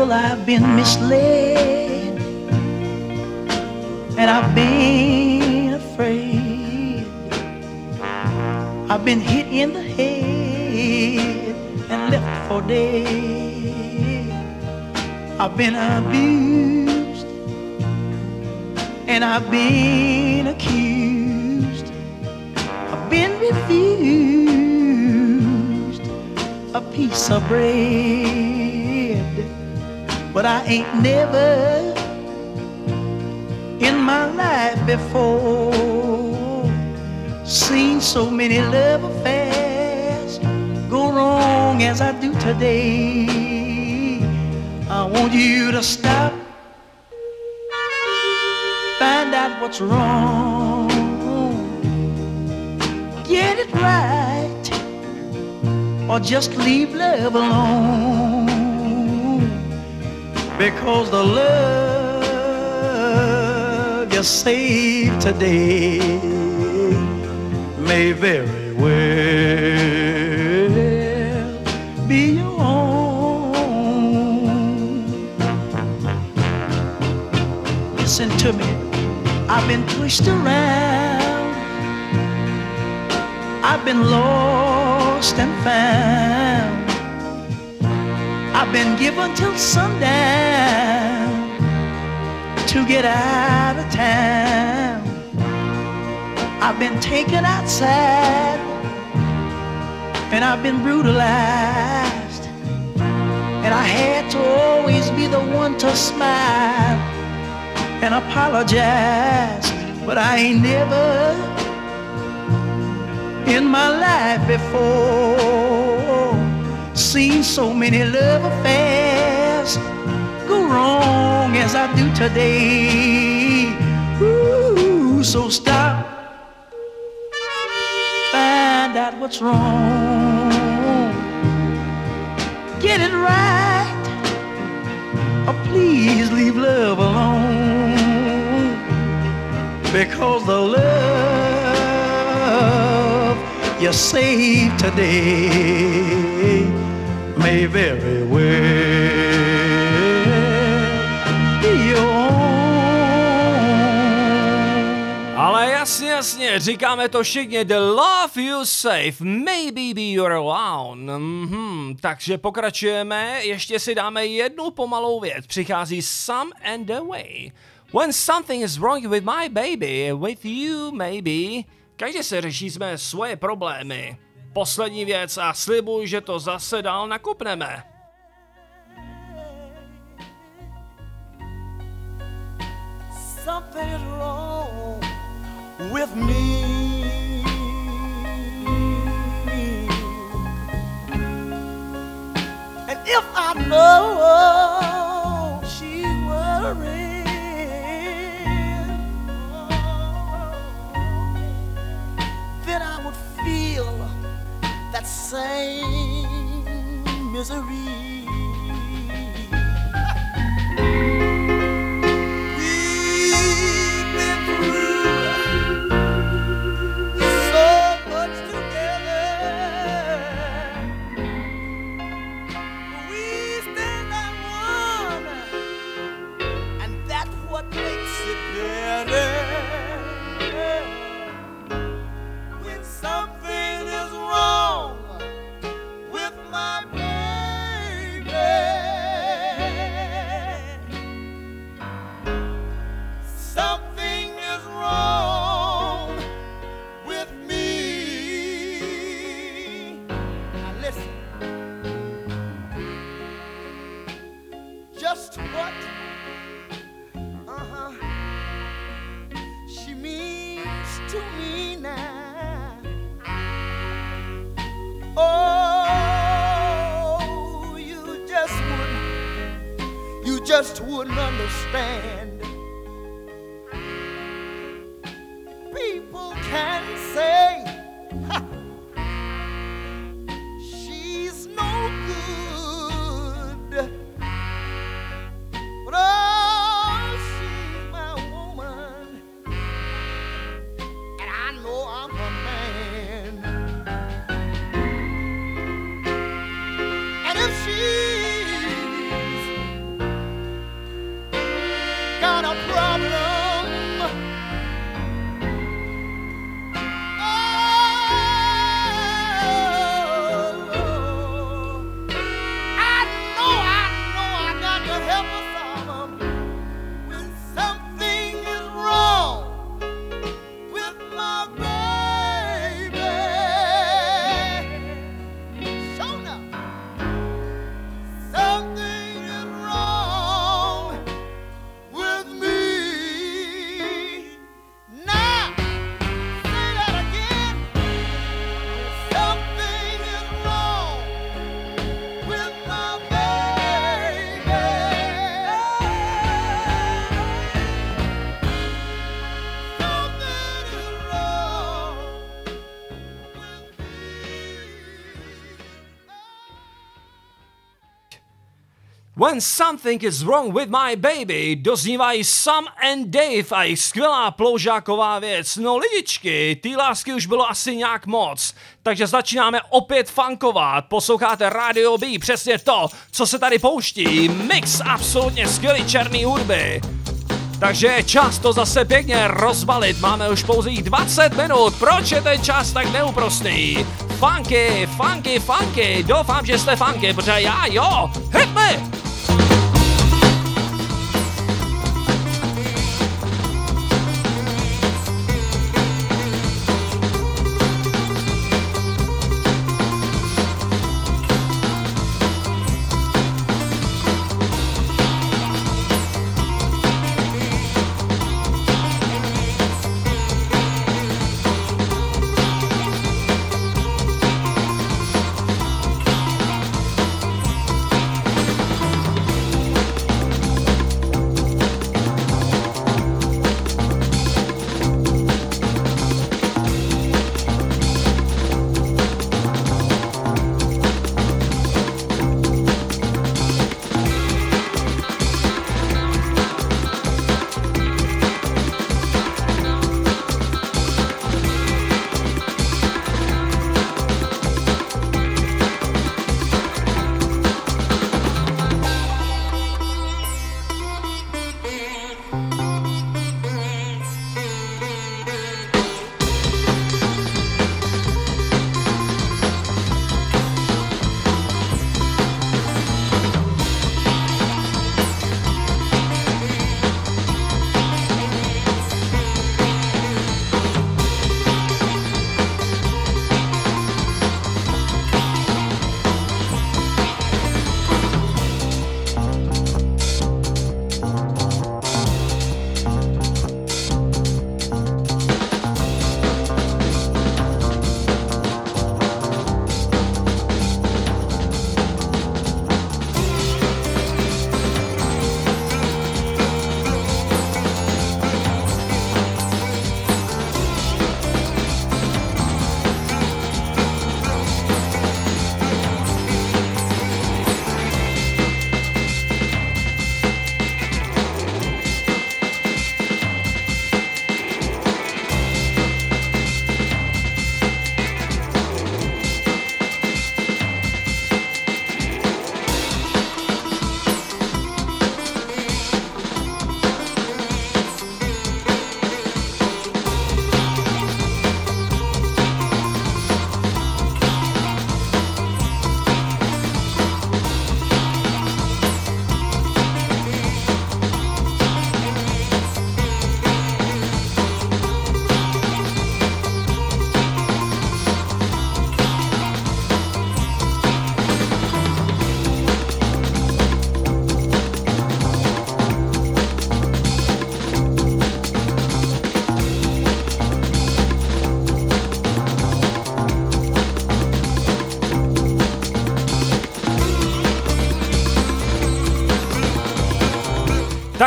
People have been misled, and I've been afraid. I've been hit in the head and left for dead. I've been abused, and I've been accused. I've been refused a piece of bread. But I ain't never in my life before seen so many love affairs go wrong as I do today. I want you to stop, find out what's wrong, get it right, or just leave love alone. Because the love you save today may very well be your own. Listen to me, I've been pushed around, I've been lost and found. I've been given till sundown to get out of town. I've been taken outside and I've been brutalized. And I had to always be the one to smile and apologize. But I ain't never in my life before seen so many love affairs go wrong as I do today. Ooh, so stop, find out what's wrong, get it right, or please leave love alone. Because the love you save today may very well be Ale jasně, jasně, říkáme to všichni, the love you save, maybe be your alone. Mhm, takže pokračujeme, ještě si dáme jednu pomalou věc. Přichází Some and the Way. When something is wrong with my baby, with you maybe. Každý se řeší jsme svoje problémy. Poslední věc a slibuj, že to zase dál nakopneme. With me. If I know she's worried, that same misery. When something is wrong with my baby, doznívají Sam and Dave a jejich skvělá ploužáková věc. No lidičky, ty lásky už bylo asi nějak moc, takže začínáme opět funkovat. Posloucháte Radio B, přesně to, co se tady pouští. Mix absolutně skvělý černý hudby. Takže je čas to zase pěkně rozbalit, máme už pouze jich 20 minut, proč je ten čas tak neúprostný? Funky, funky, funky, doufám, že jste funky, protože já jo, hit me!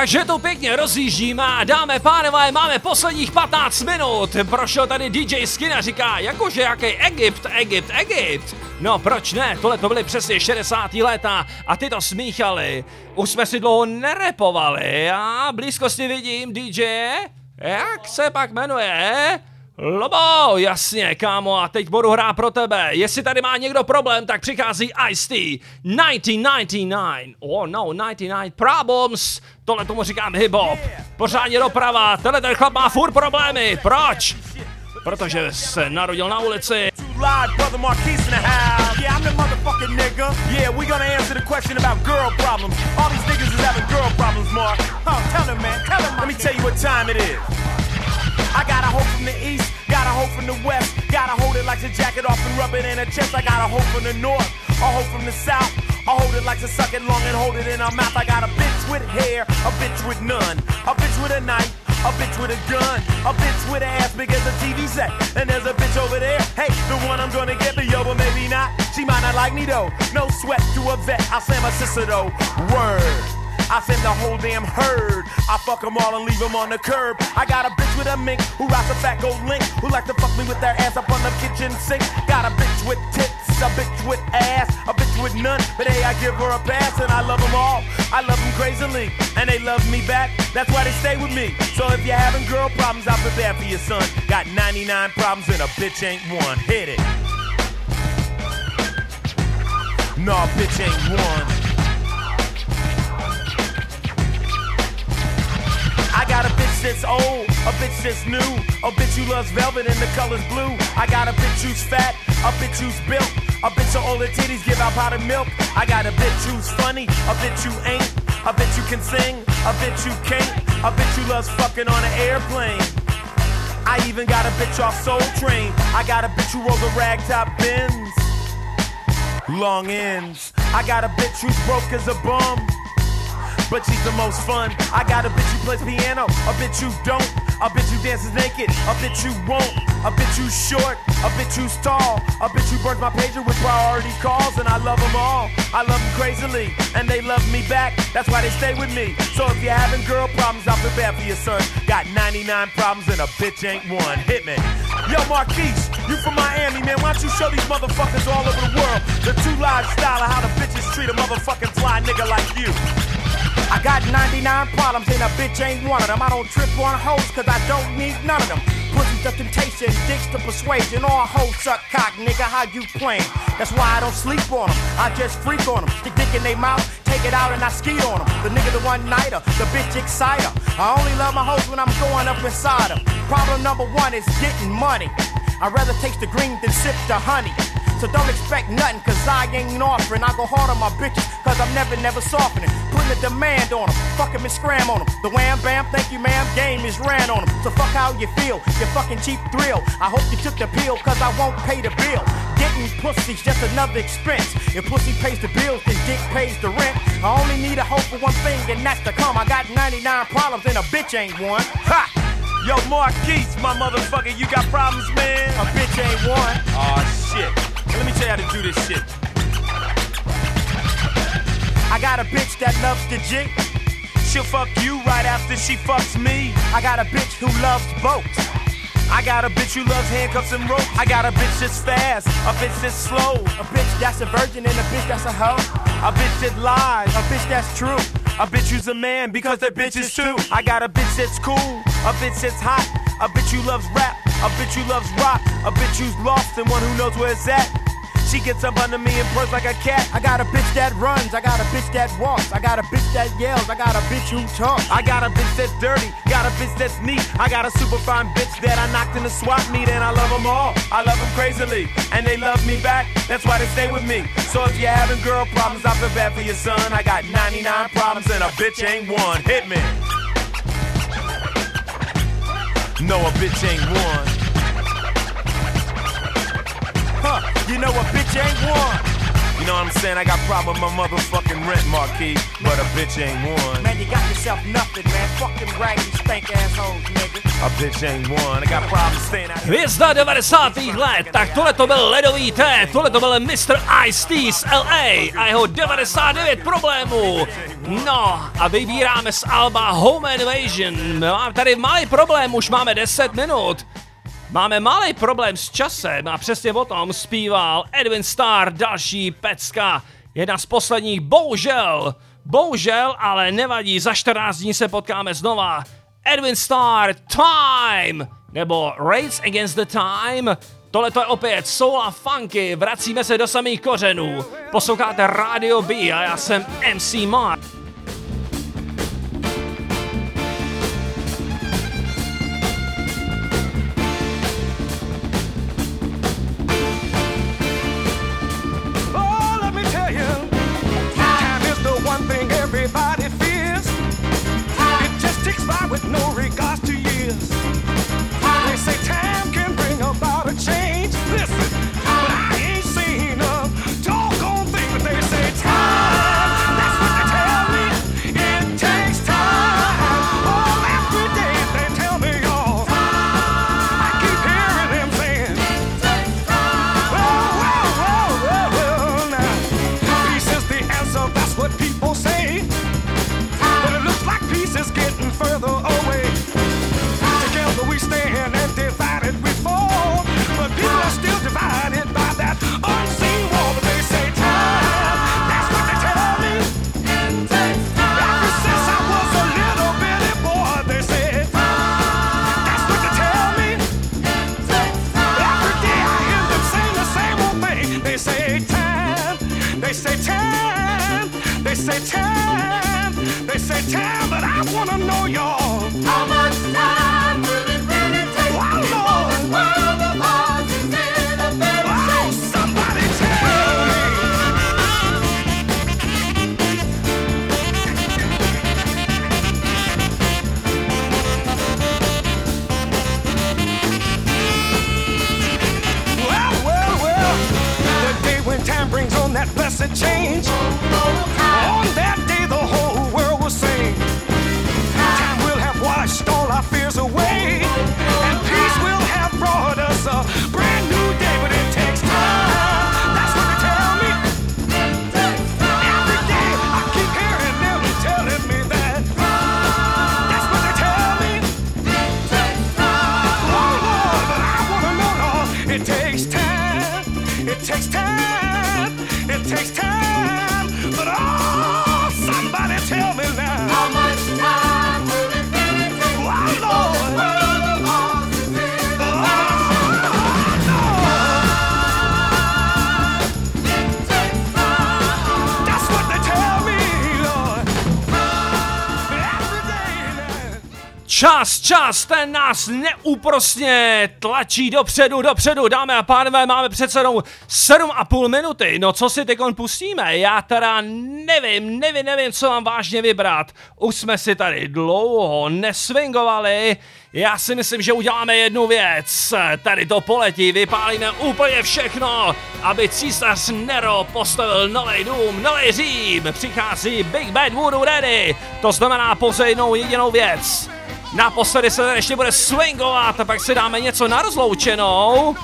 Takže to pěkně rozjíždíme a dáme pánové, máme posledních 15 minut. Prošel tady DJ Skin a říká, jakože jaký Egypt, Egypt, Egypt. No proč ne, tohle to byly přesně 60. léta a ty to smíchali. Už jsme si dlouho nerepovali a blízkosti vidím DJ, jak se pak jmenuje? Lobo, jasně, kámo, a teď budu hrát pro tebe. Jestli tady má někdo problém, tak přichází Ice-T. 1999. Oh no, 99 problems. Tohle tomu říkám hip-hop. Pořádně doprava, tenhle ten chlap má furt problémy. Proč? Protože se narodil na ulici. I got a hoe from the east, got a hoe from the west. Gotta hold it like the jacket off and rub it in her chest. I got a hoe from the north, a hoe from the south. I hold it like to suck it long and hold it in her mouth. I got a bitch with hair, a bitch with none, a bitch with a knife. A bitch with a gun, a bitch with an ass big as a TV set. And there's a bitch over there, hey, the one I'm gonna get me over, maybe not. She might not like me though. No sweat to a vet, I'll say my sister though. Word. I send the whole damn herd. I fuck them all and leave them on the curb. I got a bitch with a mink who rocks a fat gold link. Who like to fuck me with their ass up on the kitchen sink. Got a bitch with tits, a bitch with ass, a bitch with none. But hey, I give her a pass and I love them all. I love them crazily and they love me back. That's why they stay with me. So if you're having girl problems, I'll prepare for your son. Got 99 problems and a bitch ain't one. Hit it. Nah, bitch ain't one. That's old, a bitch that's new, a bitch who loves velvet and the color's blue. I got a bitch who's fat, a bitch who's built, a bitch with all the titties give out powdered milk. I got a bitch who's funny, a bitch who ain't, a bitch who can sing, a bitch who can't, a bitch who loves fucking on an airplane. I even got a bitch off Soul Train. I got a bitch who rolls a ragtop Benz. Long ends. I got a bitch who's broke as a bum but she's the most fun. I got a bitch who plays piano, a bitch who don't, a bitch who dances naked, a bitch who won't, a bitch who's short, a bitch who's tall, a bitch who burns my pager with priority calls, and I love them all. I love them crazily, and they love me back. That's why they stay with me. So if you're having girl problems, I'll prepare for your son. Got 99 problems and a bitch ain't one. Hit me. Yo, Marquise, you from Miami, man. Why don't you show these motherfuckers all over the world the two live style of how the bitches treat a motherfucking fly nigga like you? I got 99 problems and a bitch ain't one of them. I don't trip on hoes cause I don't need none of them. Pussy to temptation, dicks to persuasion. All hoes suck cock, nigga, how you playing? That's why I don't sleep on them. I just freak on them. Stick dick in they mouth, take it out and I ski on them. The nigga the one nighter, the bitch exciter. I only love my hoes when I'm going up inside them. Problem number one is getting money. I'd rather taste the green than sip the honey. So don't expect nothing, cause I ain't offering. I go hard on my bitches, cause I'm never, never softening. Putting a demand on them, fucking me scram on them. The wham bam, thank you ma'am, game is ran on them. So fuck how you feel, you fucking cheap thrill. I hope you took the pill, cause I won't pay the bill. Getting pussy's just another expense. If pussy pays the bills, then dick pays the rent. I only need a hope for one thing, and that's to come. I got 99 problems, and a bitch ain't one. Ha! Yo, Marquise, my motherfucker, you got problems, man? A bitch ain't one. Aw, shit. Let me tell you how to do this shit. I got a bitch that loves the jig. She'll fuck you right after she fucks me. I got a bitch who loves boats. I got a bitch who loves handcuffs and rope. I got a bitch that's fast, a bitch that's slow, a bitch that's a virgin and a bitch that's a hoe. A bitch that lies, a bitch that's true. A bitch who's a man because that bitch is too. I got a bitch that's cool, a bitch that's hot, a bitch who loves rap, a bitch who loves rock, a bitch who's lost and one who knows where it's at. She gets up under me and purrs like a cat. I got a bitch that runs, I got a bitch that walks, I got a bitch that yells, I got a bitch who talks. I got a bitch that's dirty, got a bitch that's neat. I got a super fine bitch that I knocked in the swap meet and I love them all. I love them crazily and they love me back. That's why they stay with me. So if you're having girl problems, I feel bad for your son. I got 99 problems and a bitch ain't one. Hit me. No, a bitch ain't one. Huh, you know a bitch ain't one. You know what I'm saying? I got problem with my motherfucking rent, Marquis, but a bitch ain't one. Man, you got yourself nothing, man. Fucking raggedy stank assholes, nigga. A bitch ain't one. I got problems staying out here. Hvězda 90. let, tak tohle to byl ledový T, tohle to byl Mr. Ice-T z LA a jeho 99 problémů. No a vybíráme z Alba Home Invasion. Mám tady malý problém, už máme 10 minut. Máme malý problém s časem a přesně o tom zpíval Edwin Starr, další pecka. Jedna z posledních, bohužel, bohužel, ale nevadí, za 14 dní se potkáme znova. Edwin Starr, Time, nebo Race Against the Time. Tohle to je opět Soul a Funky, vracíme se do samých kořenů. Posloucháte Radio B a já jsem MC Mark. Čas, ten nás neúprosně tlačí dopředu, dopředu, dámy a pánové, máme před sebou 7,5 minuty, no co si teď pustíme, já teda nevím, nevím, nevím, co mám vážně vybrat, už jsme si tady dlouho neswingovali, já si myslím, že uděláme jednu věc, tady to poletí, vypálíme úplně všechno, aby císař Nero postavil nový dům, nový Řím, přichází Big Bad Voodoo Ready, to znamená pouze jednou jedinou věc, Naposledy se tady ještě bude swingovat a pak si dáme něco na rozloučenou.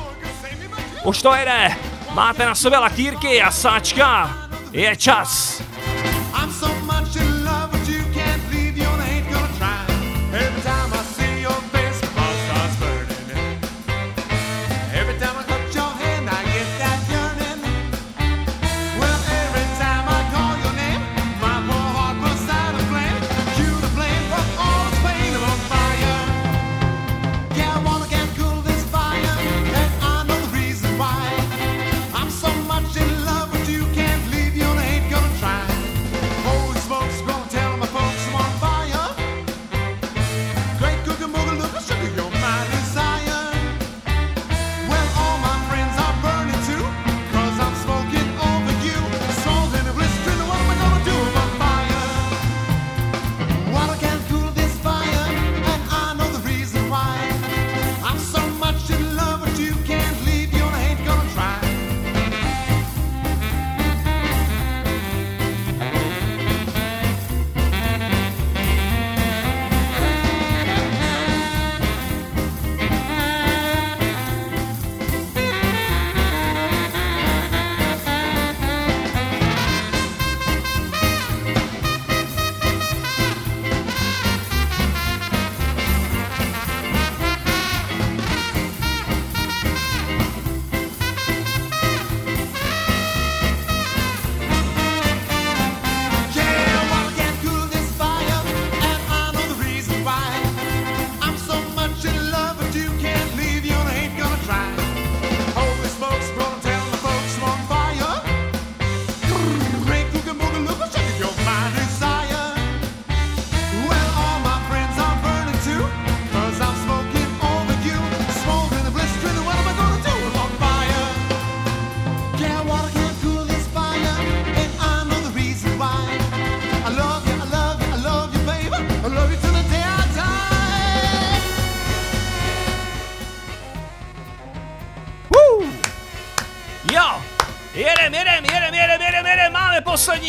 Už to jede. Máte na sobě lakýrky a sáčka. Je čas.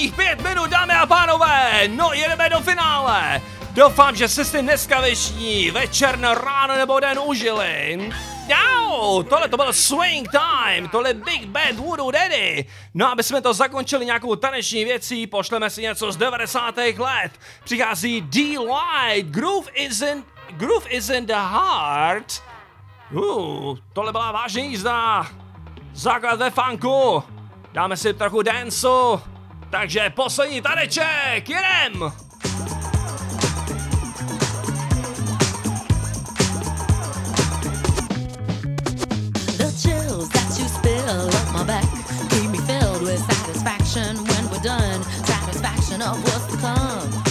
Posledních pět minut, dámy a pánové, no jedeme do finále. Doufám, že jste si dneska dnešní večer, ráno nebo den užili. Jau, tohle to byl Swing Time, tohle Big Bad Voodoo Daddy. No aby jsme to zakončili nějakou taneční věcí, pošleme si něco z 90. let. Přichází D-Light, Groove is in, Groove is in the Heart. Uh, tohle byla vážně jízda. Základ ve funku. Dáme si trochu danceu. Takže poslední taneček, jedem! Done. Satisfaction of what's to come.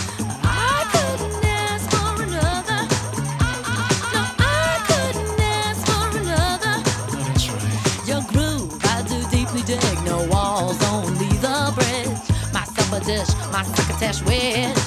Dish, my succotash wish.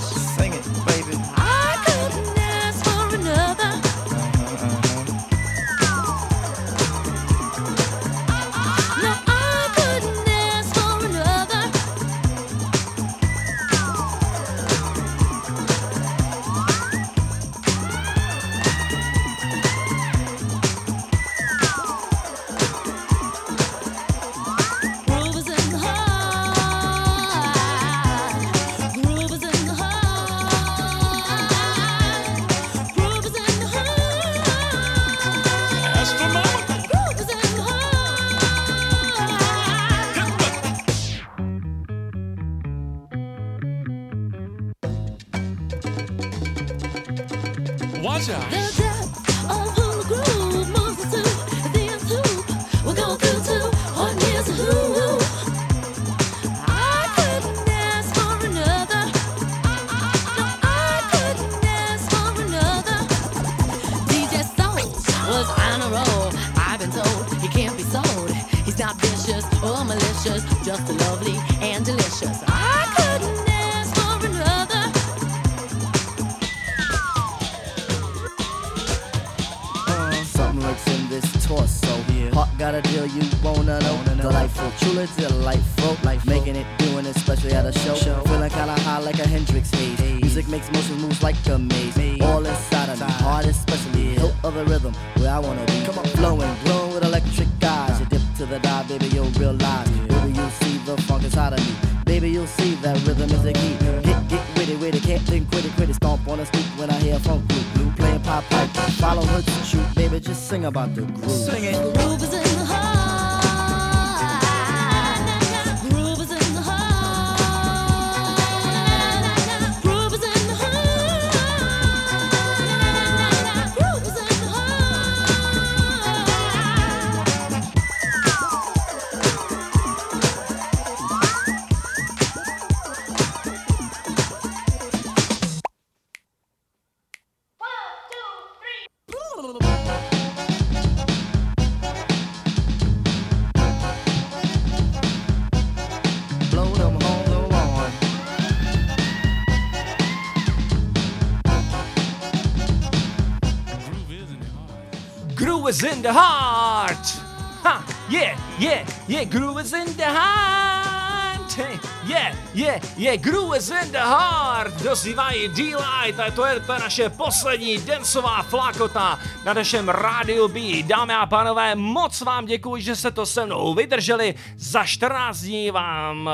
Yeah, groove is in the heart. Dozývají D-Light a to je, je naše poslední densová flakota na našem rádiu B. Dámy a pánové, moc vám děkuji, že jste to se mnou vydrželi. Za 14 dní vám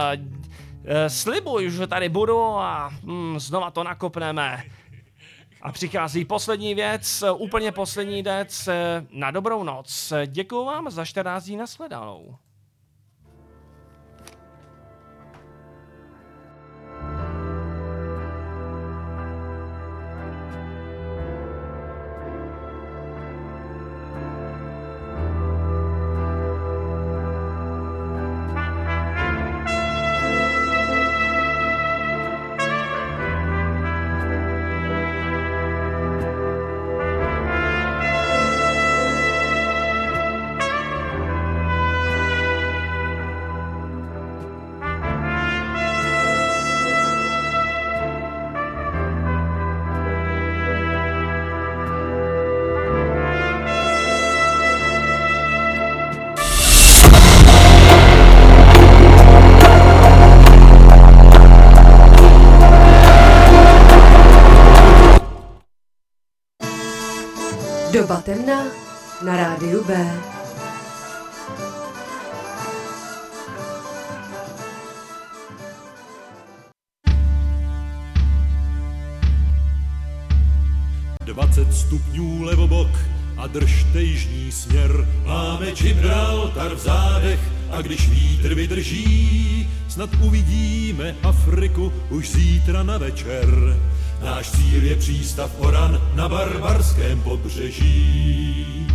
eh, slibuju, že tady budu a hm, znova to nakopneme. A přichází poslední věc, úplně poslední věc eh, na dobrou noc. Děkuji vám za 14 dní nashledanou. Doba temna na rádiu B. Dvacet stupňů levobok a držte jižní směr. Máme Gibraltar v zádech a když vítr vydrží, snad uvidíme Afriku už zítra na večer. Náš cíl je přístav Oran na barbarském pobřeží.